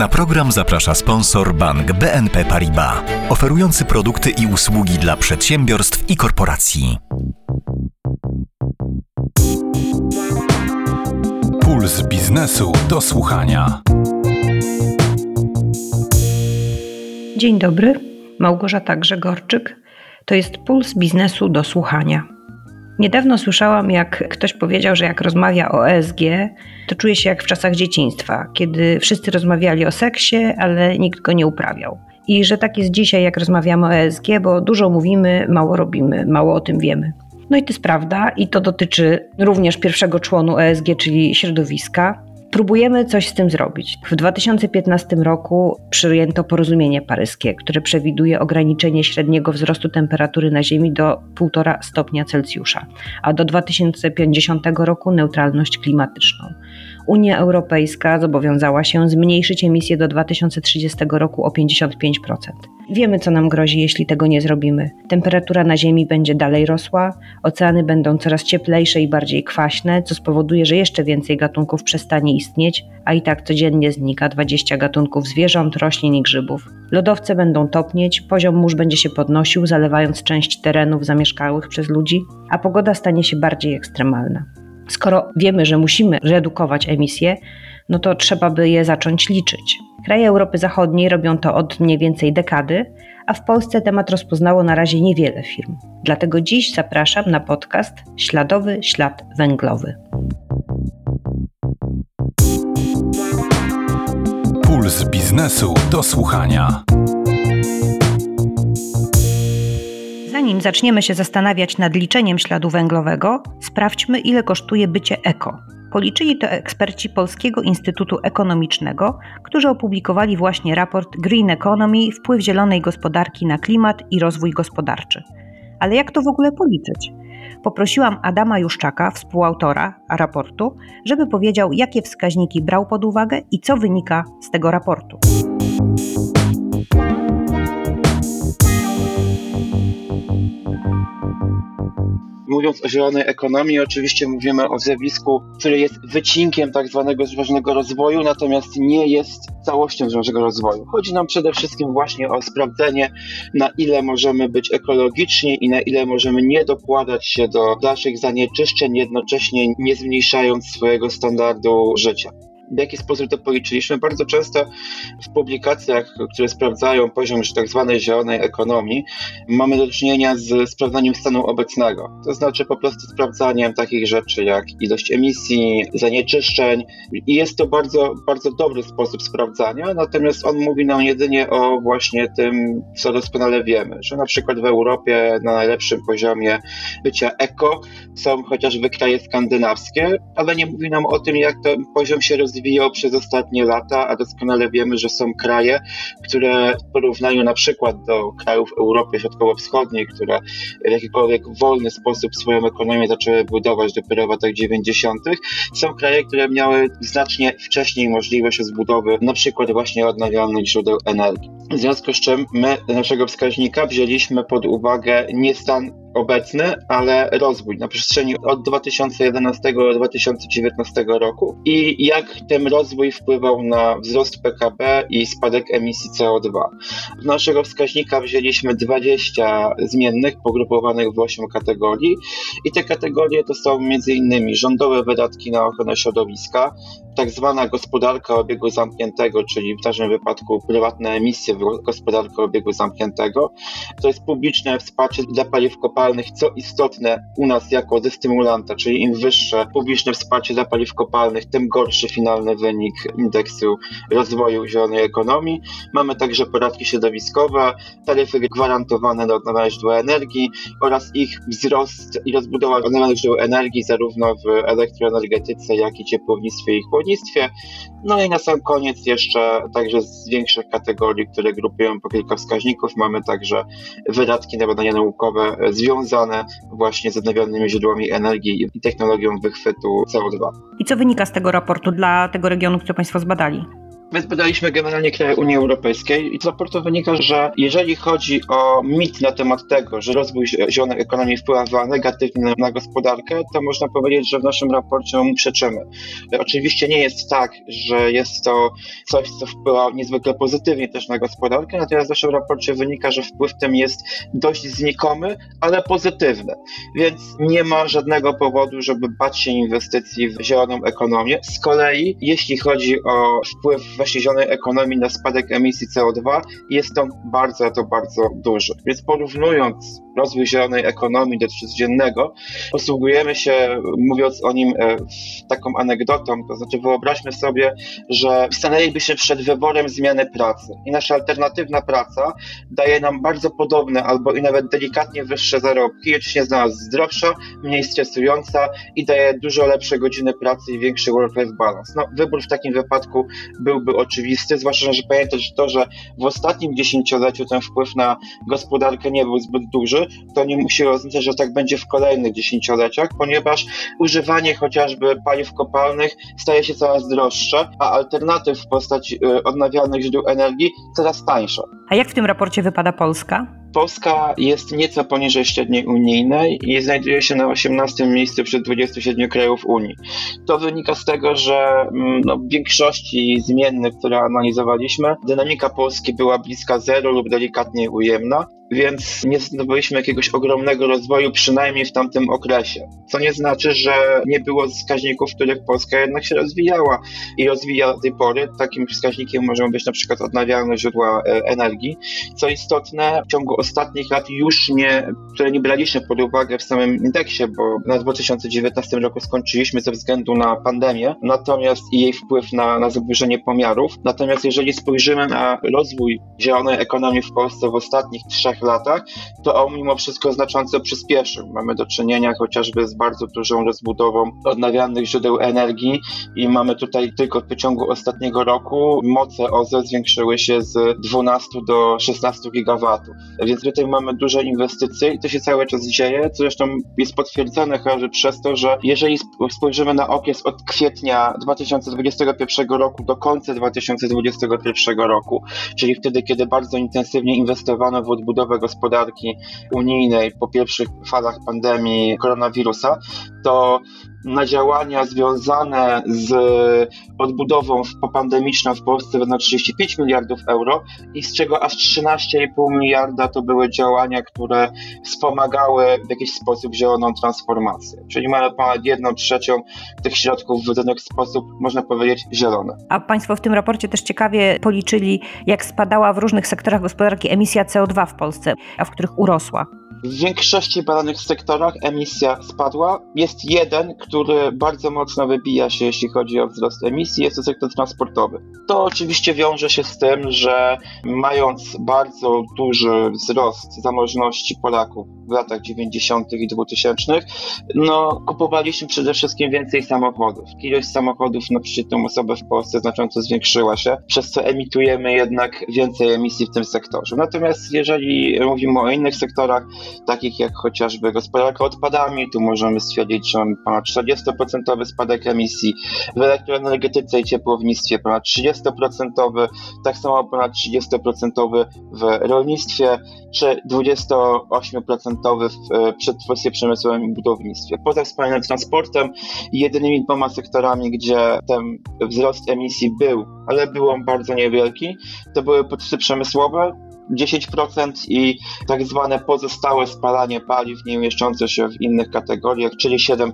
Na program zaprasza sponsor bank BNP Paribas, oferujący produkty i usługi dla przedsiębiorstw i korporacji. Puls biznesu do słuchania. Dzień dobry, Małgorzata Grzegorczyk. To jest Puls biznesu do słuchania. Niedawno słyszałam, jak ktoś powiedział, że jak rozmawia o ESG, to czuje się jak w czasach dzieciństwa, kiedy wszyscy rozmawiali o seksie, ale nikt go nie uprawiał. I że tak jest dzisiaj, jak rozmawiamy o ESG, bo dużo mówimy, mało robimy, mało o tym wiemy. No i to jest prawda, i to dotyczy również pierwszego członu ESG, czyli środowiska. Próbujemy coś z tym zrobić. W 2015 roku przyjęto porozumienie paryskie, które przewiduje ograniczenie średniego wzrostu temperatury na Ziemi do 1,5 stopnia Celsjusza, a do 2050 roku neutralność klimatyczną. Unia Europejska zobowiązała się zmniejszyć emisję do 2030 roku o 55%. Wiemy, co nam grozi, jeśli tego nie zrobimy. Temperatura na Ziemi będzie dalej rosła, oceany będą coraz cieplejsze i bardziej kwaśne, co spowoduje, że jeszcze więcej gatunków przestanie istnieć, a i tak codziennie znika 20 gatunków zwierząt, roślin i grzybów. Lodowce będą topnieć, poziom mórz będzie się podnosił, zalewając część terenów zamieszkałych przez ludzi, a pogoda stanie się bardziej ekstremalna. Skoro wiemy, że musimy redukować emisje, no to trzeba by je zacząć liczyć. Kraje Europy Zachodniej robią to od mniej więcej dekady, a w Polsce temat rozpoznało na razie niewiele firm. Dlatego dziś zapraszam na podcast Śladowy Ślad Węglowy. Puls biznesu do słuchania. Zanim zaczniemy się zastanawiać nad liczeniem śladu węglowego, sprawdźmy, ile kosztuje bycie eko. Policzyli to eksperci Polskiego Instytutu Ekonomicznego, którzy opublikowali właśnie raport Green Economy Wpływ zielonej gospodarki na klimat i rozwój gospodarczy. Ale jak to w ogóle policzyć? Poprosiłam Adama Juszczaka, współautora raportu, żeby powiedział, jakie wskaźniki brał pod uwagę i co wynika z tego raportu. Mówiąc o zielonej ekonomii, oczywiście mówimy o zjawisku, które jest wycinkiem tak zwanego zrównoważonego rozwoju, natomiast nie jest całością zrównoważonego rozwoju. Chodzi nam przede wszystkim właśnie o sprawdzenie, na ile możemy być ekologiczni i na ile możemy nie dokładać się do dalszych zanieczyszczeń, jednocześnie nie zmniejszając swojego standardu życia w jaki sposób to policzyliśmy. Bardzo często w publikacjach, które sprawdzają poziom tak zwanej zielonej ekonomii, mamy do czynienia z sprawdzaniem stanu obecnego. To znaczy po prostu sprawdzaniem takich rzeczy jak ilość emisji, zanieczyszczeń i jest to bardzo, bardzo dobry sposób sprawdzania, natomiast on mówi nam jedynie o właśnie tym, co doskonale wiemy, że na przykład w Europie na najlepszym poziomie bycia eko są chociażby kraje skandynawskie, ale nie mówi nam o tym, jak ten poziom się rozwija rozwijał przez ostatnie lata, a doskonale wiemy, że są kraje, które w porównaniu na przykład do krajów Europy Środkowo-Wschodniej, które w jakikolwiek wolny sposób swoją ekonomię zaczęły budować dopiero w latach 90., są kraje, które miały znacznie wcześniej możliwość rozbudowy na przykład właśnie odnawialnych źródeł energii. W związku z czym my naszego wskaźnika wzięliśmy pod uwagę nie stan obecny, ale rozwój na przestrzeni od 2011 do 2019 roku i jak ten rozwój wpływał na wzrost PKB i spadek emisji CO2. Z naszego wskaźnika wzięliśmy 20 zmiennych pogrupowanych w 8 kategorii i te kategorie to są m.in. rządowe wydatki na ochronę środowiska, tak zwana gospodarka obiegu zamkniętego, czyli w naszym wypadku prywatne emisje w gospodarkę obiegu zamkniętego. To jest publiczne wsparcie dla paliw kopalnych, co istotne u nas jako dystymulanta, czyli im wyższe publiczne wsparcie dla paliw kopalnych, tym gorszy finalny wynik indeksu rozwoju zielonej ekonomii. Mamy także podatki środowiskowe, taryfy gwarantowane do odnawialnych źródeł energii oraz ich wzrost i rozbudowa odnawialnych źródeł energii zarówno w elektroenergetyce, jak i ciepłownictwie i chłodnictwie no i na sam koniec jeszcze także z większych kategorii, które grupują po kilka wskaźników, mamy także wydatki na badania naukowe związane właśnie z odnawialnymi źródłami energii i technologią wychwytu CO2. I co wynika z tego raportu dla tego regionu, który Państwo zbadali? My zbadaliśmy generalnie kraje Unii Europejskiej i z raportu wynika, że jeżeli chodzi o mit na temat tego, że rozwój zielonej ekonomii wpływa negatywnie na gospodarkę, to można powiedzieć, że w naszym raporcie mu przeczymy. Oczywiście nie jest tak, że jest to coś, co wpływa niezwykle pozytywnie też na gospodarkę, natomiast w naszym raporcie wynika, że wpływ tym jest dość znikomy, ale pozytywny. Więc nie ma żadnego powodu, żeby bać się inwestycji w zieloną ekonomię. Z kolei, jeśli chodzi o wpływ właśnie zielonej ekonomii na spadek emisji CO2, jest on bardzo, to bardzo duży. Więc porównując rozwój zielonej ekonomii do codziennego, posługujemy się, mówiąc o nim e, taką anegdotą, to znaczy wyobraźmy sobie, że stanęlibyśmy przed wyborem zmiany pracy i nasza alternatywna praca daje nam bardzo podobne albo i nawet delikatnie wyższe zarobki, oczywiście jest dla nas zdrowsza, mniej stresująca i daje dużo lepsze godziny pracy i większy work-life balance. No, wybór w takim wypadku byłby oczywisty, zwłaszcza, że pamiętać to, że w ostatnim dziesięcioleciu ten wpływ na gospodarkę nie był zbyt duży, to nie musi oznaczać, że tak będzie w kolejnych dziesięcioleciach, ponieważ używanie chociażby paliw kopalnych staje się coraz droższe, a alternatyw w postaci y, odnawialnych źródeł energii coraz tańsze. A jak w tym raporcie wypada Polska? Polska jest nieco poniżej średniej unijnej i znajduje się na 18 miejscu wśród 27 krajów Unii. To wynika z tego, że mm, no, w większości zmiennych, które analizowaliśmy, dynamika Polski była bliska zero lub delikatnie ujemna więc nie zdobyliśmy jakiegoś ogromnego rozwoju, przynajmniej w tamtym okresie. Co nie znaczy, że nie było wskaźników, w których Polska jednak się rozwijała i rozwija do tej pory. Takim wskaźnikiem możemy być na przykład odnawialne źródła e, energii. Co istotne, w ciągu ostatnich lat już nie, które nie braliśmy pod uwagę w samym indeksie, bo na 2019 roku skończyliśmy ze względu na pandemię, natomiast i jej wpływ na, na zaburzenie pomiarów. Natomiast jeżeli spojrzymy na rozwój zielonej ekonomii w Polsce w ostatnich trzech latach, to on mimo wszystko znacząco przyspieszył. Mamy do czynienia chociażby z bardzo dużą rozbudową odnawialnych źródeł energii i mamy tutaj tylko w przeciągu ostatniego roku moce OZE zwiększyły się z 12 do 16 gigawatów. Więc tutaj mamy duże inwestycje i to się cały czas dzieje, co zresztą jest potwierdzone chociażby przez to, że jeżeli spojrzymy na okres od kwietnia 2021 roku do końca 2021 roku, czyli wtedy, kiedy bardzo intensywnie inwestowano w odbudowę gospodarki unijnej po pierwszych falach pandemii koronawirusa, to na działania związane z odbudową popandemiczną w Polsce będą 35 miliardów euro i z czego aż 13,5 miliarda to były działania, które wspomagały w jakiś sposób zieloną transformację. Czyli mamy ponad jedną trzecią tych środków w w sposób, można powiedzieć, zielony. A Państwo w tym raporcie też ciekawie policzyli, jak spadała w różnych sektorach gospodarki emisja CO2 w Polsce, a w których urosła. W większości badanych sektorach emisja spadła. Jest jeden, który bardzo mocno wybija się, jeśli chodzi o wzrost emisji, jest to sektor transportowy. To oczywiście wiąże się z tym, że mając bardzo duży wzrost zamożności Polaków w latach 90. i 2000, no kupowaliśmy przede wszystkim więcej samochodów. Ilość samochodów na przeciętną osobę w Polsce znacząco zwiększyła się, przez co emitujemy jednak więcej emisji w tym sektorze. Natomiast jeżeli mówimy o innych sektorach, takich jak chociażby gospodarka odpadami, tu możemy stwierdzić, że mamy ponad 40% spadek emisji, w elektroenergetyce i ciepłownictwie ponad 30%, tak samo ponad 30% w rolnictwie, czy 28% w e, przetwórstwie przemysłowym i budownictwie. Poza wspomnianym transportem, jedynymi dwoma sektorami, gdzie ten wzrost emisji był, ale był on bardzo niewielki, to były procesy przemysłowe, 10% i tak zwane pozostałe spalanie paliw nie mieszczące się w innych kategoriach, czyli 7%.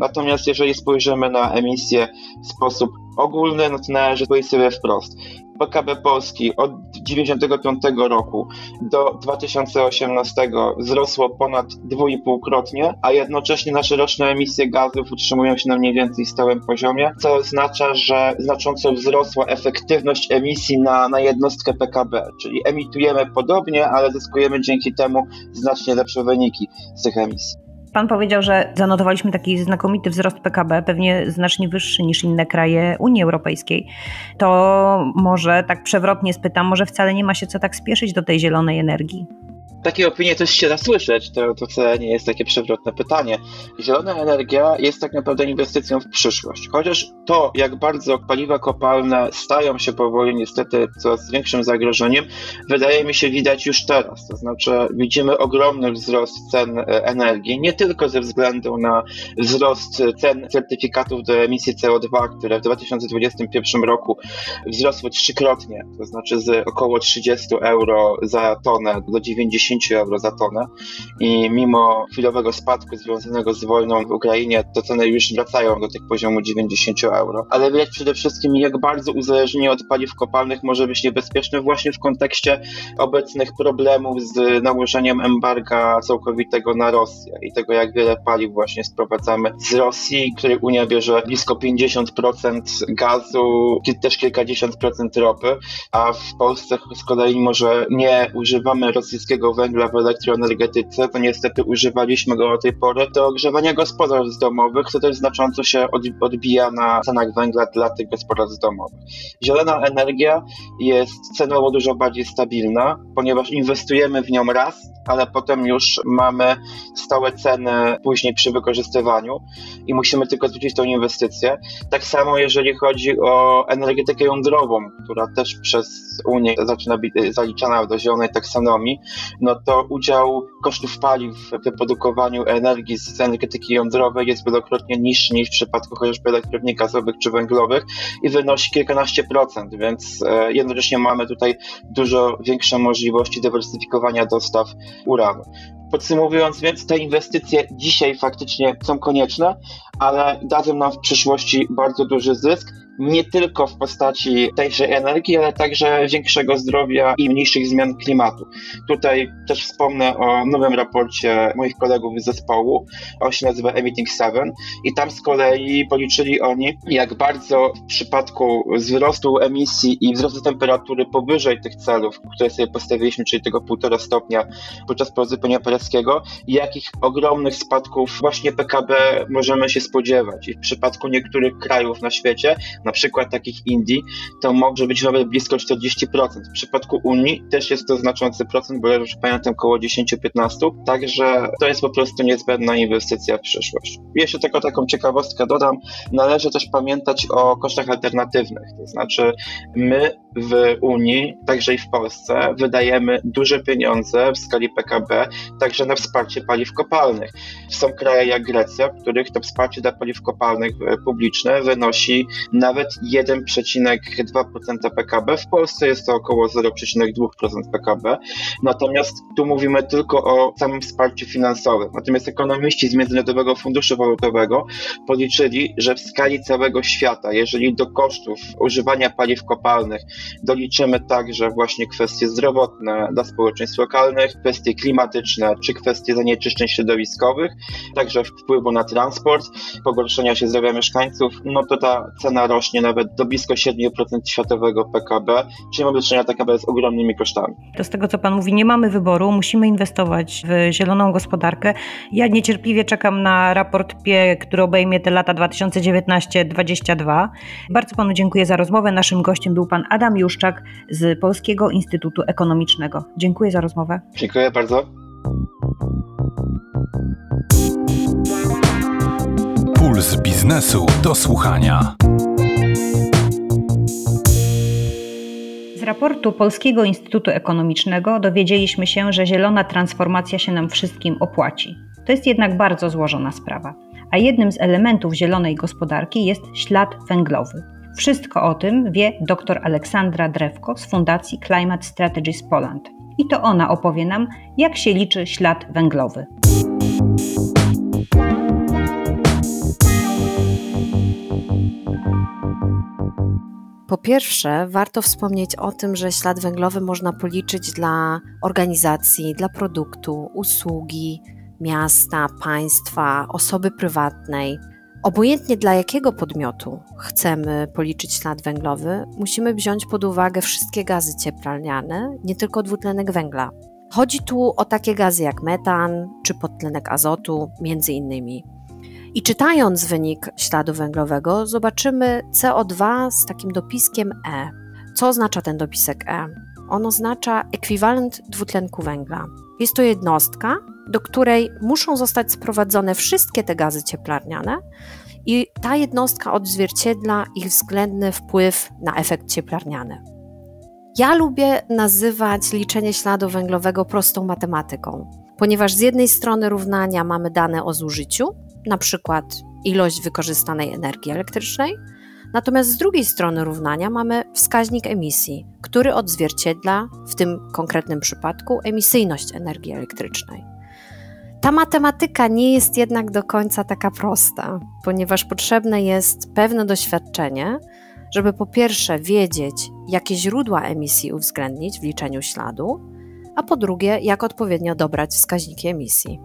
Natomiast jeżeli spojrzymy na emisję w sposób ogólny, no to należy powiedzieć sobie wprost. PKB Polski od 1995 roku do 2018 wzrosło ponad 2,5-krotnie, a jednocześnie nasze roczne emisje gazów utrzymują się na mniej więcej stałym poziomie, co oznacza, że znacząco wzrosła efektywność emisji na, na jednostkę PKB, czyli emitujemy podobnie, ale zyskujemy dzięki temu znacznie lepsze wyniki z tych emisji. Pan powiedział, że zanotowaliśmy taki znakomity wzrost PKB, pewnie znacznie wyższy niż inne kraje Unii Europejskiej. To może tak przewrotnie spytam, może wcale nie ma się co tak spieszyć do tej zielonej energii? Takie opinie też się da słyszeć, to, to wcale nie jest takie przewrotne pytanie. Zielona energia jest tak naprawdę inwestycją w przyszłość. Chociaż to, jak bardzo paliwa kopalne stają się powoli niestety coraz większym zagrożeniem, wydaje mi się widać już teraz. To znaczy widzimy ogromny wzrost cen e, energii, nie tylko ze względu na wzrost cen certyfikatów do emisji CO2, które w 2021 roku wzrosły trzykrotnie, to znaczy z około 30 euro za tonę do 90 euro za tonę i mimo chwilowego spadku związanego z wojną w Ukrainie, to ceny już wracają do tych poziomu 90 euro. Ale widać przede wszystkim, jak bardzo uzależnienie od paliw kopalnych może być niebezpieczne właśnie w kontekście obecnych problemów z nałożeniem embarga całkowitego na Rosję i tego, jak wiele paliw właśnie sprowadzamy z Rosji, której Unia bierze blisko 50% gazu, też kilkadziesiąt procent ropy, a w Polsce z kolei może nie używamy rosyjskiego węgla w elektroenergetyce, to niestety używaliśmy go do tej pory do ogrzewania gospodarstw domowych, co też znacząco się odbija na cenach węgla dla tych gospodarstw domowych. Zielona energia jest cenowo dużo bardziej stabilna, ponieważ inwestujemy w nią raz, ale potem już mamy stałe ceny później przy wykorzystywaniu i musimy tylko zwrócić tą inwestycję. Tak samo jeżeli chodzi o energetykę jądrową, która też przez Unię zaczyna być zaliczana do zielonej taksonomii, no to udział kosztów paliw w wyprodukowaniu energii z energetyki jądrowej jest wielokrotnie niższy niż w przypadku chociażby elektrowni gazowych czy węglowych i wynosi kilkanaście procent, więc e, jednocześnie mamy tutaj dużo większe możliwości dywersyfikowania dostaw uranu. Podsumowując więc, te inwestycje dzisiaj faktycznie są konieczne, ale dadzą nam w przyszłości bardzo duży zysk nie tylko w postaci tejże energii, ale także większego zdrowia i mniejszych zmian klimatu. Tutaj też wspomnę o nowym raporcie moich kolegów z zespołu, on się nazywa Emitting 7 i tam z kolei policzyli oni, jak bardzo w przypadku wzrostu emisji i wzrostu temperatury powyżej tych celów, które sobie postawiliśmy, czyli tego 1,5 stopnia podczas porozumienia paryskiego, jakich ogromnych spadków właśnie PKB możemy się spodziewać. I w przypadku niektórych krajów na świecie, na przykład takich Indii, to może być nawet blisko 40%. W przypadku Unii też jest to znaczący procent, bo ja już pamiętam około 10-15%, także to jest po prostu niezbędna inwestycja w przyszłość. Jeszcze tylko taką ciekawostkę dodam, należy też pamiętać o kosztach alternatywnych, to znaczy my w Unii, także i w Polsce, wydajemy duże pieniądze w skali PKB także na wsparcie paliw kopalnych. Są kraje jak Grecja, w których to wsparcie dla paliw kopalnych e, publiczne wynosi nawet 1,2% PKB. W Polsce jest to około 0,2% PKB. Natomiast tu mówimy tylko o samym wsparciu finansowym. Natomiast ekonomiści z Międzynarodowego Funduszu Walutowego policzyli, że w skali całego świata, jeżeli do kosztów używania paliw kopalnych doliczymy także właśnie kwestie zdrowotne dla społeczeństw lokalnych, kwestie klimatyczne czy kwestie zanieczyszczeń środowiskowych, także wpływu na transport, pogorszenia się zdrowia mieszkańców, no to ta cena rośnie nawet do blisko 7% światowego PKB, czyli mamy do czynienia tak naprawdę z ogromnymi kosztami. To z tego, co Pan mówi, nie mamy wyboru, musimy inwestować w zieloną gospodarkę. Ja niecierpliwie czekam na raport PIE, który obejmie te lata 2019-2022. Bardzo Panu dziękuję za rozmowę. Naszym gościem był Pan Adam Juszczak z Polskiego Instytutu Ekonomicznego. Dziękuję za rozmowę. Dziękuję bardzo. Puls biznesu do słuchania. Raportu Polskiego Instytutu Ekonomicznego dowiedzieliśmy się, że zielona transformacja się nam wszystkim opłaci. To jest jednak bardzo złożona sprawa, a jednym z elementów zielonej gospodarki jest ślad węglowy. Wszystko o tym wie dr Aleksandra Drewko z Fundacji Climate Strategies Poland. I to ona opowie nam, jak się liczy ślad węglowy. Po pierwsze, warto wspomnieć o tym, że ślad węglowy można policzyć dla organizacji, dla produktu, usługi, miasta, państwa, osoby prywatnej. Obojętnie dla jakiego podmiotu chcemy policzyć ślad węglowy, musimy wziąć pod uwagę wszystkie gazy cieplarniane, nie tylko dwutlenek węgla. Chodzi tu o takie gazy jak metan czy podtlenek azotu, między innymi. I czytając wynik śladu węglowego, zobaczymy CO2 z takim dopiskiem E. Co oznacza ten dopisek E? On oznacza ekwiwalent dwutlenku węgla. Jest to jednostka, do której muszą zostać sprowadzone wszystkie te gazy cieplarniane i ta jednostka odzwierciedla ich względny wpływ na efekt cieplarniany. Ja lubię nazywać liczenie śladu węglowego prostą matematyką, ponieważ z jednej strony równania mamy dane o zużyciu, na przykład ilość wykorzystanej energii elektrycznej, natomiast z drugiej strony równania mamy wskaźnik emisji, który odzwierciedla w tym konkretnym przypadku emisyjność energii elektrycznej. Ta matematyka nie jest jednak do końca taka prosta, ponieważ potrzebne jest pewne doświadczenie, żeby po pierwsze wiedzieć, jakie źródła emisji uwzględnić w liczeniu śladu, a po drugie, jak odpowiednio dobrać wskaźniki emisji.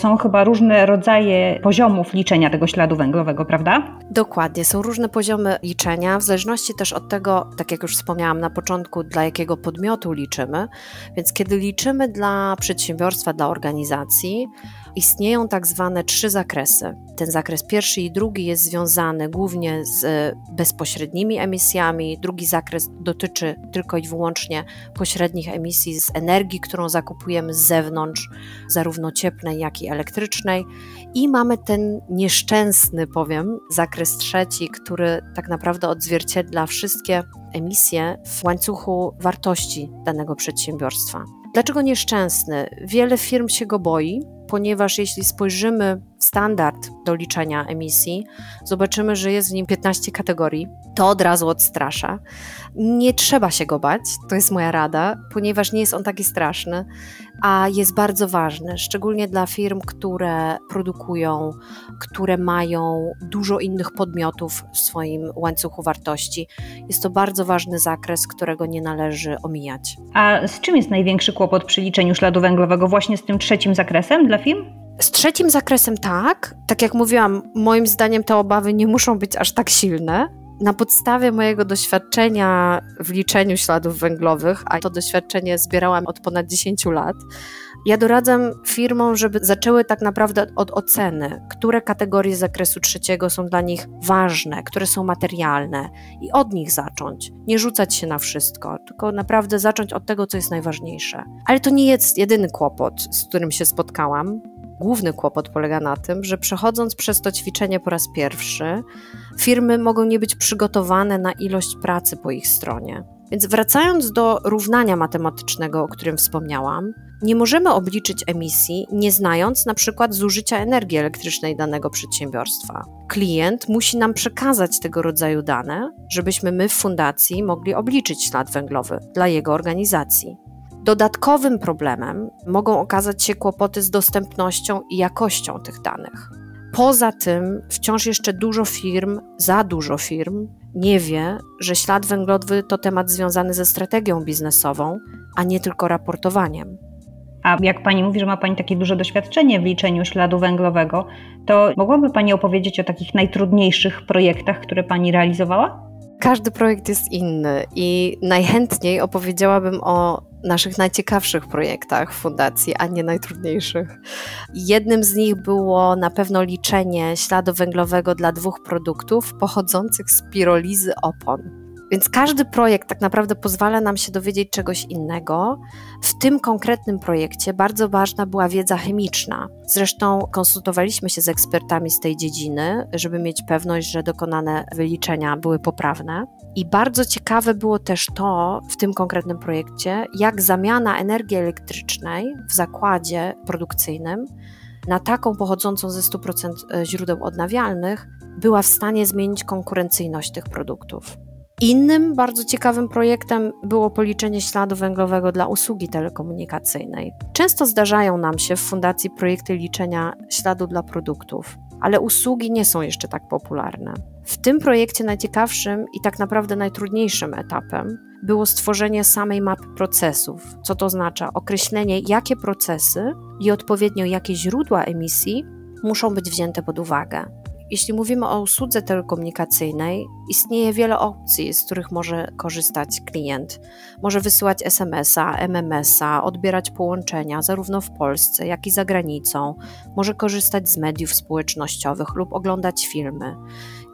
Są chyba różne rodzaje poziomów liczenia tego śladu węglowego, prawda? Dokładnie, są różne poziomy liczenia, w zależności też od tego, tak jak już wspomniałam na początku, dla jakiego podmiotu liczymy. Więc kiedy liczymy dla przedsiębiorstwa, dla organizacji, istnieją tak zwane trzy zakresy. Ten zakres pierwszy i drugi jest związany głównie z bezpośrednimi emisjami, drugi zakres dotyczy tylko i wyłącznie pośrednich emisji z energii, którą zakupujemy z zewnątrz, zarówno cieplnej, jak i elektrycznej. I mamy ten nieszczęsny, powiem, zakres trzeci, który tak naprawdę odzwierciedla wszystkie emisje w łańcuchu wartości danego przedsiębiorstwa. Dlaczego nieszczęsny? Wiele firm się go boi, ponieważ jeśli spojrzymy w standard do liczenia emisji, zobaczymy, że jest w nim 15 kategorii. To od razu odstrasza. Nie trzeba się go bać, to jest moja rada, ponieważ nie jest on taki straszny, a jest bardzo ważny, szczególnie dla firm, które produkują, które mają dużo innych podmiotów w swoim łańcuchu wartości. Jest to bardzo ważny zakres, którego nie należy omijać. A z czym jest największy kłopot przy liczeniu śladu węglowego? Właśnie z tym trzecim zakresem dla firm? Z trzecim zakresem tak. Tak jak mówiłam, moim zdaniem te obawy nie muszą być aż tak silne. Na podstawie mojego doświadczenia w liczeniu śladów węglowych, a to doświadczenie zbierałam od ponad 10 lat, ja doradzam firmom, żeby zaczęły tak naprawdę od oceny, które kategorie zakresu trzeciego są dla nich ważne, które są materialne i od nich zacząć. Nie rzucać się na wszystko, tylko naprawdę zacząć od tego, co jest najważniejsze. Ale to nie jest jedyny kłopot, z którym się spotkałam. Główny kłopot polega na tym, że przechodząc przez to ćwiczenie po raz pierwszy, firmy mogą nie być przygotowane na ilość pracy po ich stronie. Więc wracając do równania matematycznego, o którym wspomniałam, nie możemy obliczyć emisji, nie znając na przykład zużycia energii elektrycznej danego przedsiębiorstwa. Klient musi nam przekazać tego rodzaju dane, żebyśmy my w fundacji mogli obliczyć ślad węglowy dla jego organizacji. Dodatkowym problemem mogą okazać się kłopoty z dostępnością i jakością tych danych. Poza tym, wciąż jeszcze dużo firm, za dużo firm, nie wie, że ślad węglowy to temat związany ze strategią biznesową, a nie tylko raportowaniem. A jak Pani mówi, że ma Pani takie duże doświadczenie w liczeniu śladu węglowego, to mogłaby Pani opowiedzieć o takich najtrudniejszych projektach, które Pani realizowała? Każdy projekt jest inny i najchętniej opowiedziałabym o naszych najciekawszych projektach fundacji, a nie najtrudniejszych. Jednym z nich było na pewno liczenie śladu węglowego dla dwóch produktów pochodzących z pirolizy opon. Więc każdy projekt tak naprawdę pozwala nam się dowiedzieć czegoś innego. W tym konkretnym projekcie bardzo ważna była wiedza chemiczna. Zresztą konsultowaliśmy się z ekspertami z tej dziedziny, żeby mieć pewność, że dokonane wyliczenia były poprawne. I bardzo ciekawe było też to w tym konkretnym projekcie, jak zamiana energii elektrycznej w zakładzie produkcyjnym na taką pochodzącą ze 100% źródeł odnawialnych była w stanie zmienić konkurencyjność tych produktów. Innym bardzo ciekawym projektem było policzenie śladu węglowego dla usługi telekomunikacyjnej. Często zdarzają nam się w fundacji projekty liczenia śladu dla produktów, ale usługi nie są jeszcze tak popularne. W tym projekcie najciekawszym i tak naprawdę najtrudniejszym etapem było stworzenie samej mapy procesów, co to oznacza określenie, jakie procesy i odpowiednio jakie źródła emisji muszą być wzięte pod uwagę. Jeśli mówimy o usłudze telekomunikacyjnej, istnieje wiele opcji, z których może korzystać klient. Może wysyłać SMS-a, MMS-a, odbierać połączenia zarówno w Polsce, jak i za granicą. Może korzystać z mediów społecznościowych lub oglądać filmy.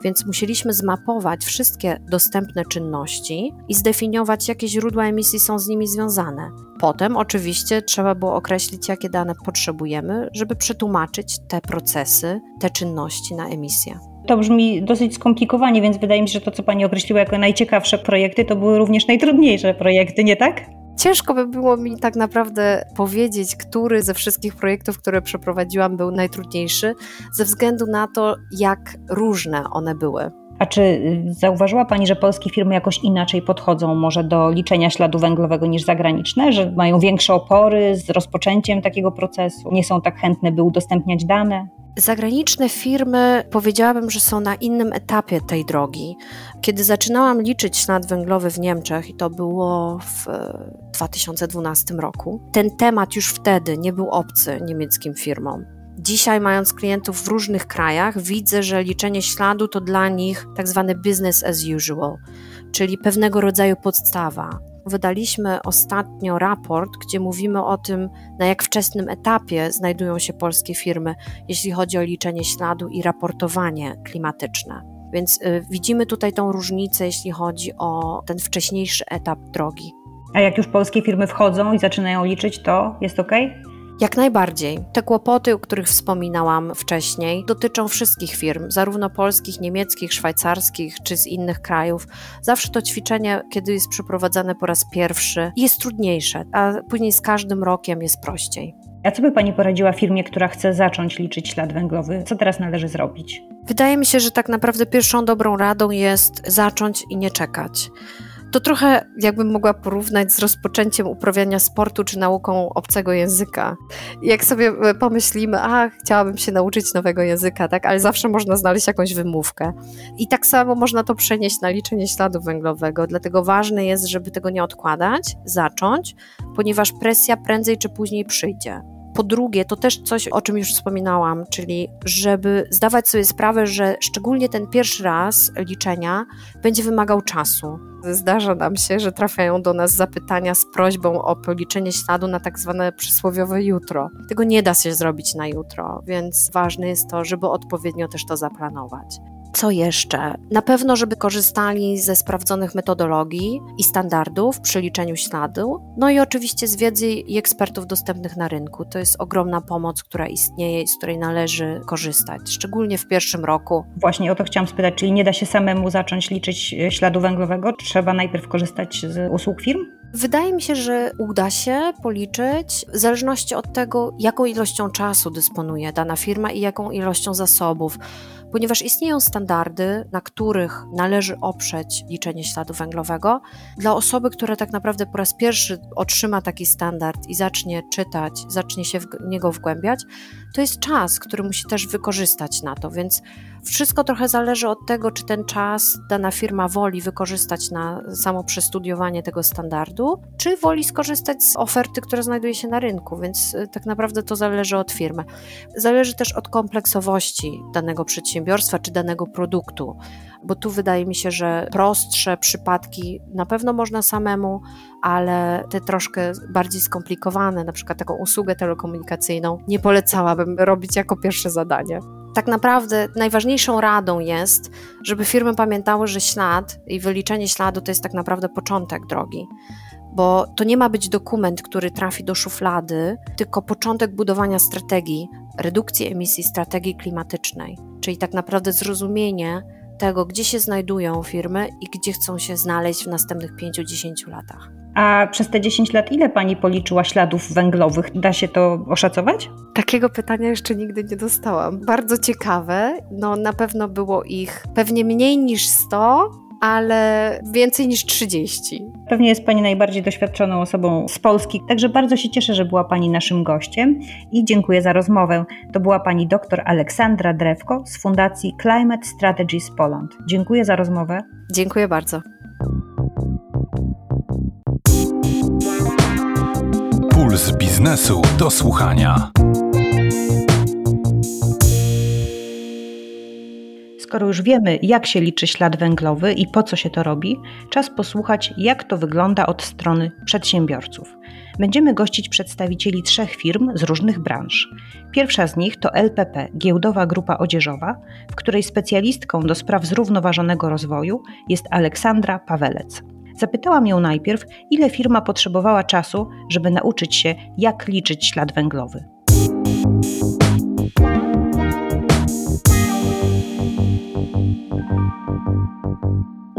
Więc musieliśmy zmapować wszystkie dostępne czynności i zdefiniować, jakie źródła emisji są z nimi związane. Potem oczywiście trzeba było określić, jakie dane potrzebujemy, żeby przetłumaczyć te procesy, te czynności na emisję. To brzmi dosyć skomplikowanie, więc wydaje mi się, że to, co Pani określiła jako najciekawsze projekty, to były również najtrudniejsze projekty, nie tak? Ciężko by było mi tak naprawdę powiedzieć, który ze wszystkich projektów, które przeprowadziłam, był najtrudniejszy, ze względu na to, jak różne one były. A czy y, zauważyła Pani, że polskie firmy jakoś inaczej podchodzą może do liczenia śladu węglowego niż zagraniczne, że mają większe opory z rozpoczęciem takiego procesu, nie są tak chętne, by udostępniać dane? Zagraniczne firmy powiedziałabym, że są na innym etapie tej drogi. Kiedy zaczynałam liczyć ślad węglowy w Niemczech, i to było w 2012 roku, ten temat już wtedy nie był obcy niemieckim firmom. Dzisiaj, mając klientów w różnych krajach, widzę, że liczenie śladu to dla nich tak zwany business as usual, czyli pewnego rodzaju podstawa. Wydaliśmy ostatnio raport, gdzie mówimy o tym, na jak wczesnym etapie znajdują się polskie firmy, jeśli chodzi o liczenie śladu i raportowanie klimatyczne. Więc y, widzimy tutaj tą różnicę, jeśli chodzi o ten wcześniejszy etap drogi. A jak już polskie firmy wchodzą i zaczynają liczyć, to jest ok? Jak najbardziej. Te kłopoty, o których wspominałam wcześniej, dotyczą wszystkich firm, zarówno polskich, niemieckich, szwajcarskich czy z innych krajów. Zawsze to ćwiczenie, kiedy jest przeprowadzane po raz pierwszy, jest trudniejsze, a później z każdym rokiem jest prościej. A co by Pani poradziła firmie, która chce zacząć liczyć ślad węglowy? Co teraz należy zrobić? Wydaje mi się, że tak naprawdę pierwszą dobrą radą jest zacząć i nie czekać. To trochę jakbym mogła porównać z rozpoczęciem uprawiania sportu czy nauką obcego języka. Jak sobie e, pomyślimy, a chciałabym się nauczyć nowego języka, tak, ale zawsze można znaleźć jakąś wymówkę. I tak samo można to przenieść na liczenie śladu węglowego, dlatego ważne jest, żeby tego nie odkładać, zacząć, ponieważ presja prędzej czy później przyjdzie. Po drugie, to też coś, o czym już wspominałam, czyli żeby zdawać sobie sprawę, że szczególnie ten pierwszy raz liczenia będzie wymagał czasu. Zdarza nam się, że trafiają do nas zapytania z prośbą o policzenie śladu na tak zwane przysłowiowe jutro. Tego nie da się zrobić na jutro, więc ważne jest to, żeby odpowiednio też to zaplanować. Co jeszcze? Na pewno, żeby korzystali ze sprawdzonych metodologii i standardów przy liczeniu śladu, no i oczywiście z wiedzy i ekspertów dostępnych na rynku. To jest ogromna pomoc, która istnieje i z której należy korzystać, szczególnie w pierwszym roku. Właśnie o to chciałam spytać, czyli nie da się samemu zacząć liczyć śladu węglowego? Trzeba najpierw korzystać z usług firm? Wydaje mi się, że uda się policzyć w zależności od tego, jaką ilością czasu dysponuje dana firma i jaką ilością zasobów ponieważ istnieją standardy, na których należy oprzeć liczenie śladu węglowego, dla osoby, która tak naprawdę po raz pierwszy otrzyma taki standard i zacznie czytać, zacznie się w niego wgłębiać, to jest czas, który musi też wykorzystać na to, więc wszystko trochę zależy od tego, czy ten czas dana firma woli wykorzystać na samo przestudiowanie tego standardu, czy woli skorzystać z oferty, która znajduje się na rynku, więc y, tak naprawdę to zależy od firmy. Zależy też od kompleksowości danego przedsiębiorstwa czy danego produktu, bo tu wydaje mi się, że prostsze przypadki na pewno można samemu, ale te troszkę bardziej skomplikowane, na przykład taką usługę telekomunikacyjną, nie polecałabym robić jako pierwsze zadanie tak naprawdę najważniejszą radą jest, żeby firmy pamiętały, że ślad i wyliczenie śladu to jest tak naprawdę początek drogi. Bo to nie ma być dokument, który trafi do szuflady, tylko początek budowania strategii redukcji emisji, strategii klimatycznej. Czyli tak naprawdę zrozumienie tego, gdzie się znajdują firmy i gdzie chcą się znaleźć w następnych 5-10 latach. A przez te 10 lat ile pani policzyła śladów węglowych? Da się to oszacować? Takiego pytania jeszcze nigdy nie dostałam. Bardzo ciekawe. No na pewno było ich pewnie mniej niż 100, ale więcej niż 30. Pewnie jest Pani najbardziej doświadczoną osobą z Polski, także bardzo się cieszę, że była Pani naszym gościem i dziękuję za rozmowę. To była Pani dr Aleksandra Drewko z Fundacji Climate Strategies Poland. Dziękuję za rozmowę. Dziękuję bardzo. Puls biznesu do słuchania. Skoro już wiemy, jak się liczy ślad węglowy i po co się to robi, czas posłuchać, jak to wygląda od strony przedsiębiorców. Będziemy gościć przedstawicieli trzech firm z różnych branż. Pierwsza z nich to LPP, Giełdowa Grupa Odzieżowa, w której specjalistką do spraw zrównoważonego rozwoju jest Aleksandra Pawelec. Zapytałam ją najpierw, ile firma potrzebowała czasu, żeby nauczyć się, jak liczyć ślad węglowy.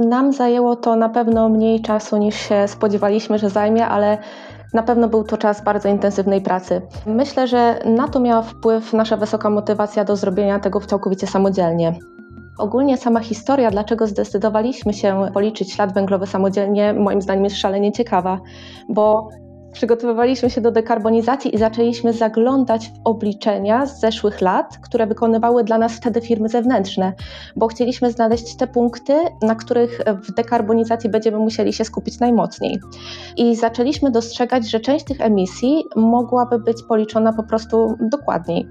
Nam zajęło to na pewno mniej czasu niż się spodziewaliśmy, że zajmie, ale na pewno był to czas bardzo intensywnej pracy. Myślę, że na to miała wpływ nasza wysoka motywacja do zrobienia tego całkowicie samodzielnie. Ogólnie sama historia, dlaczego zdecydowaliśmy się policzyć ślad węglowy samodzielnie, moim zdaniem jest szalenie ciekawa, bo przygotowywaliśmy się do dekarbonizacji i zaczęliśmy zaglądać w obliczenia z zeszłych lat, które wykonywały dla nas wtedy firmy zewnętrzne, bo chcieliśmy znaleźć te punkty, na których w dekarbonizacji będziemy musieli się skupić najmocniej. I zaczęliśmy dostrzegać, że część tych emisji mogłaby być policzona po prostu dokładniej.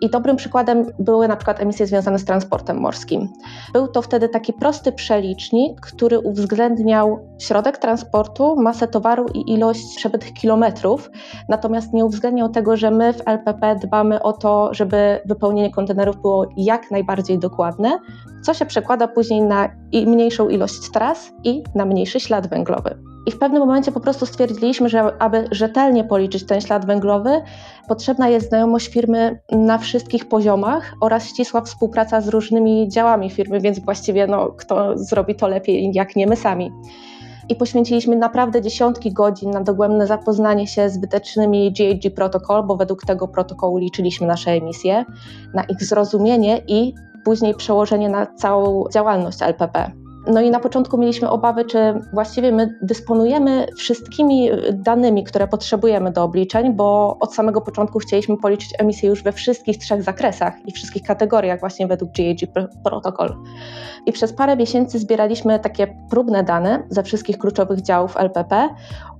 I dobrym przykładem były na przykład emisje związane z transportem morskim. Był to wtedy taki prosty przelicznik, który uwzględniał środek transportu, masę towaru i ilość przebytych kilometrów, natomiast nie uwzględniał tego, że my w LPP dbamy o to, żeby wypełnienie kontenerów było jak najbardziej dokładne, co się przekłada później na mniejszą ilość tras i na mniejszy ślad węglowy. I w pewnym momencie po prostu stwierdziliśmy, że aby rzetelnie policzyć ten ślad węglowy, potrzebna jest znajomość firmy na wszystkich poziomach oraz ścisła współpraca z różnymi działami firmy, więc właściwie no, kto zrobi to lepiej, jak nie my sami i poświęciliśmy naprawdę dziesiątki godzin na dogłębne zapoznanie się z wytycznymi GHG Protocol, bo według tego protokołu liczyliśmy nasze emisje, na ich zrozumienie i później przełożenie na całą działalność LPP. No i na początku mieliśmy obawy, czy właściwie my dysponujemy wszystkimi danymi, które potrzebujemy do obliczeń, bo od samego początku chcieliśmy policzyć emisję już we wszystkich trzech zakresach i wszystkich kategoriach właśnie według GAG Protocol. I przez parę miesięcy zbieraliśmy takie próbne dane ze wszystkich kluczowych działów LPP,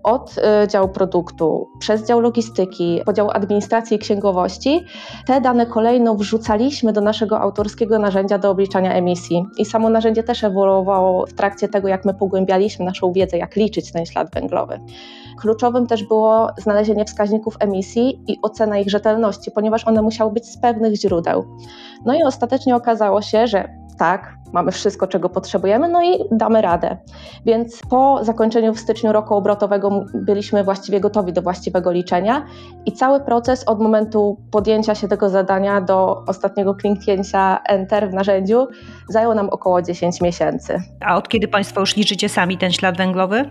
od y, działu produktu, przez dział logistyki, podział administracji i księgowości. Te dane kolejno wrzucaliśmy do naszego autorskiego narzędzia do obliczania emisji. I samo narzędzie też ewoluowało w trakcie tego, jak my pogłębialiśmy naszą wiedzę, jak liczyć ten ślad węglowy. Kluczowym też było znalezienie wskaźników emisji i ocena ich rzetelności, ponieważ one musiały być z pewnych źródeł. No i ostatecznie okazało się, że tak, mamy wszystko, czego potrzebujemy, no i damy radę. Więc po zakończeniu w styczniu roku obrotowego byliśmy właściwie gotowi do właściwego liczenia i cały proces od momentu podjęcia się tego zadania do ostatniego kliknięcia Enter w narzędziu zajął nam około 10 miesięcy. A od kiedy Państwo już liczycie sami ten ślad węglowy?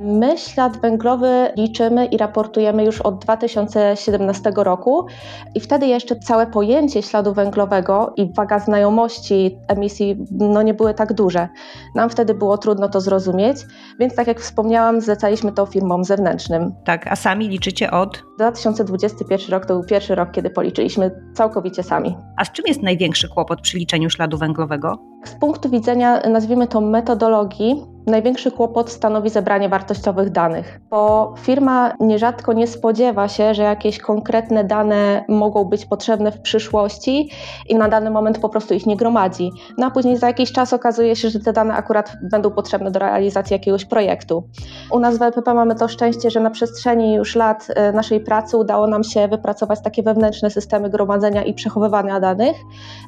My ślad węglowy liczymy i raportujemy już od 2017 roku i wtedy jeszcze całe pojęcie śladu węglowego i waga znajomości emisji no nie były tak duże. Nam wtedy było trudno to zrozumieć, więc tak jak wspomniałam, zlecaliśmy to firmom zewnętrznym. Tak, a sami liczycie od? 2021 rok to był pierwszy rok, kiedy policzyliśmy całkowicie sami. A z czym jest największy kłopot przy liczeniu śladu węglowego? Z punktu widzenia, nazwijmy to metodologii, największy kłopot stanowi zebranie wartościowych danych, bo firma nierzadko nie spodziewa się, że jakieś konkretne dane mogą być potrzebne w przyszłości i na dany moment po prostu ich nie gromadzi. No a później za jakiś czas okazuje się, że te dane akurat będą potrzebne do realizacji jakiegoś projektu. U nas w LPP mamy to szczęście, że na przestrzeni już lat e, naszej pracy udało nam się wypracować takie wewnętrzne systemy gromadzenia i przechowywania danych,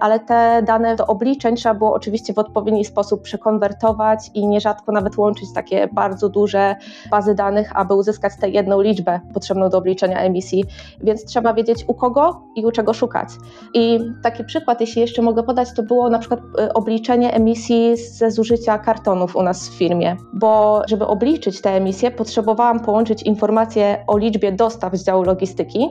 ale te dane do obliczeń trzeba było oczywiście w odpowiedni sposób przekonwertować i nierzadko nawet łączyć takie bardzo duże bazy danych, aby uzyskać tę jedną liczbę potrzebną do obliczenia emisji, więc trzeba wiedzieć u kogo i u czego szukać. I taki przykład, jeśli jeszcze mogę podać, to było na przykład y, obliczenie emisji ze zużycia kartonów u nas w firmie, bo żeby obliczyć te emisje, potrzebowałam połączyć informacje o liczbie dostaw z działu logistyki,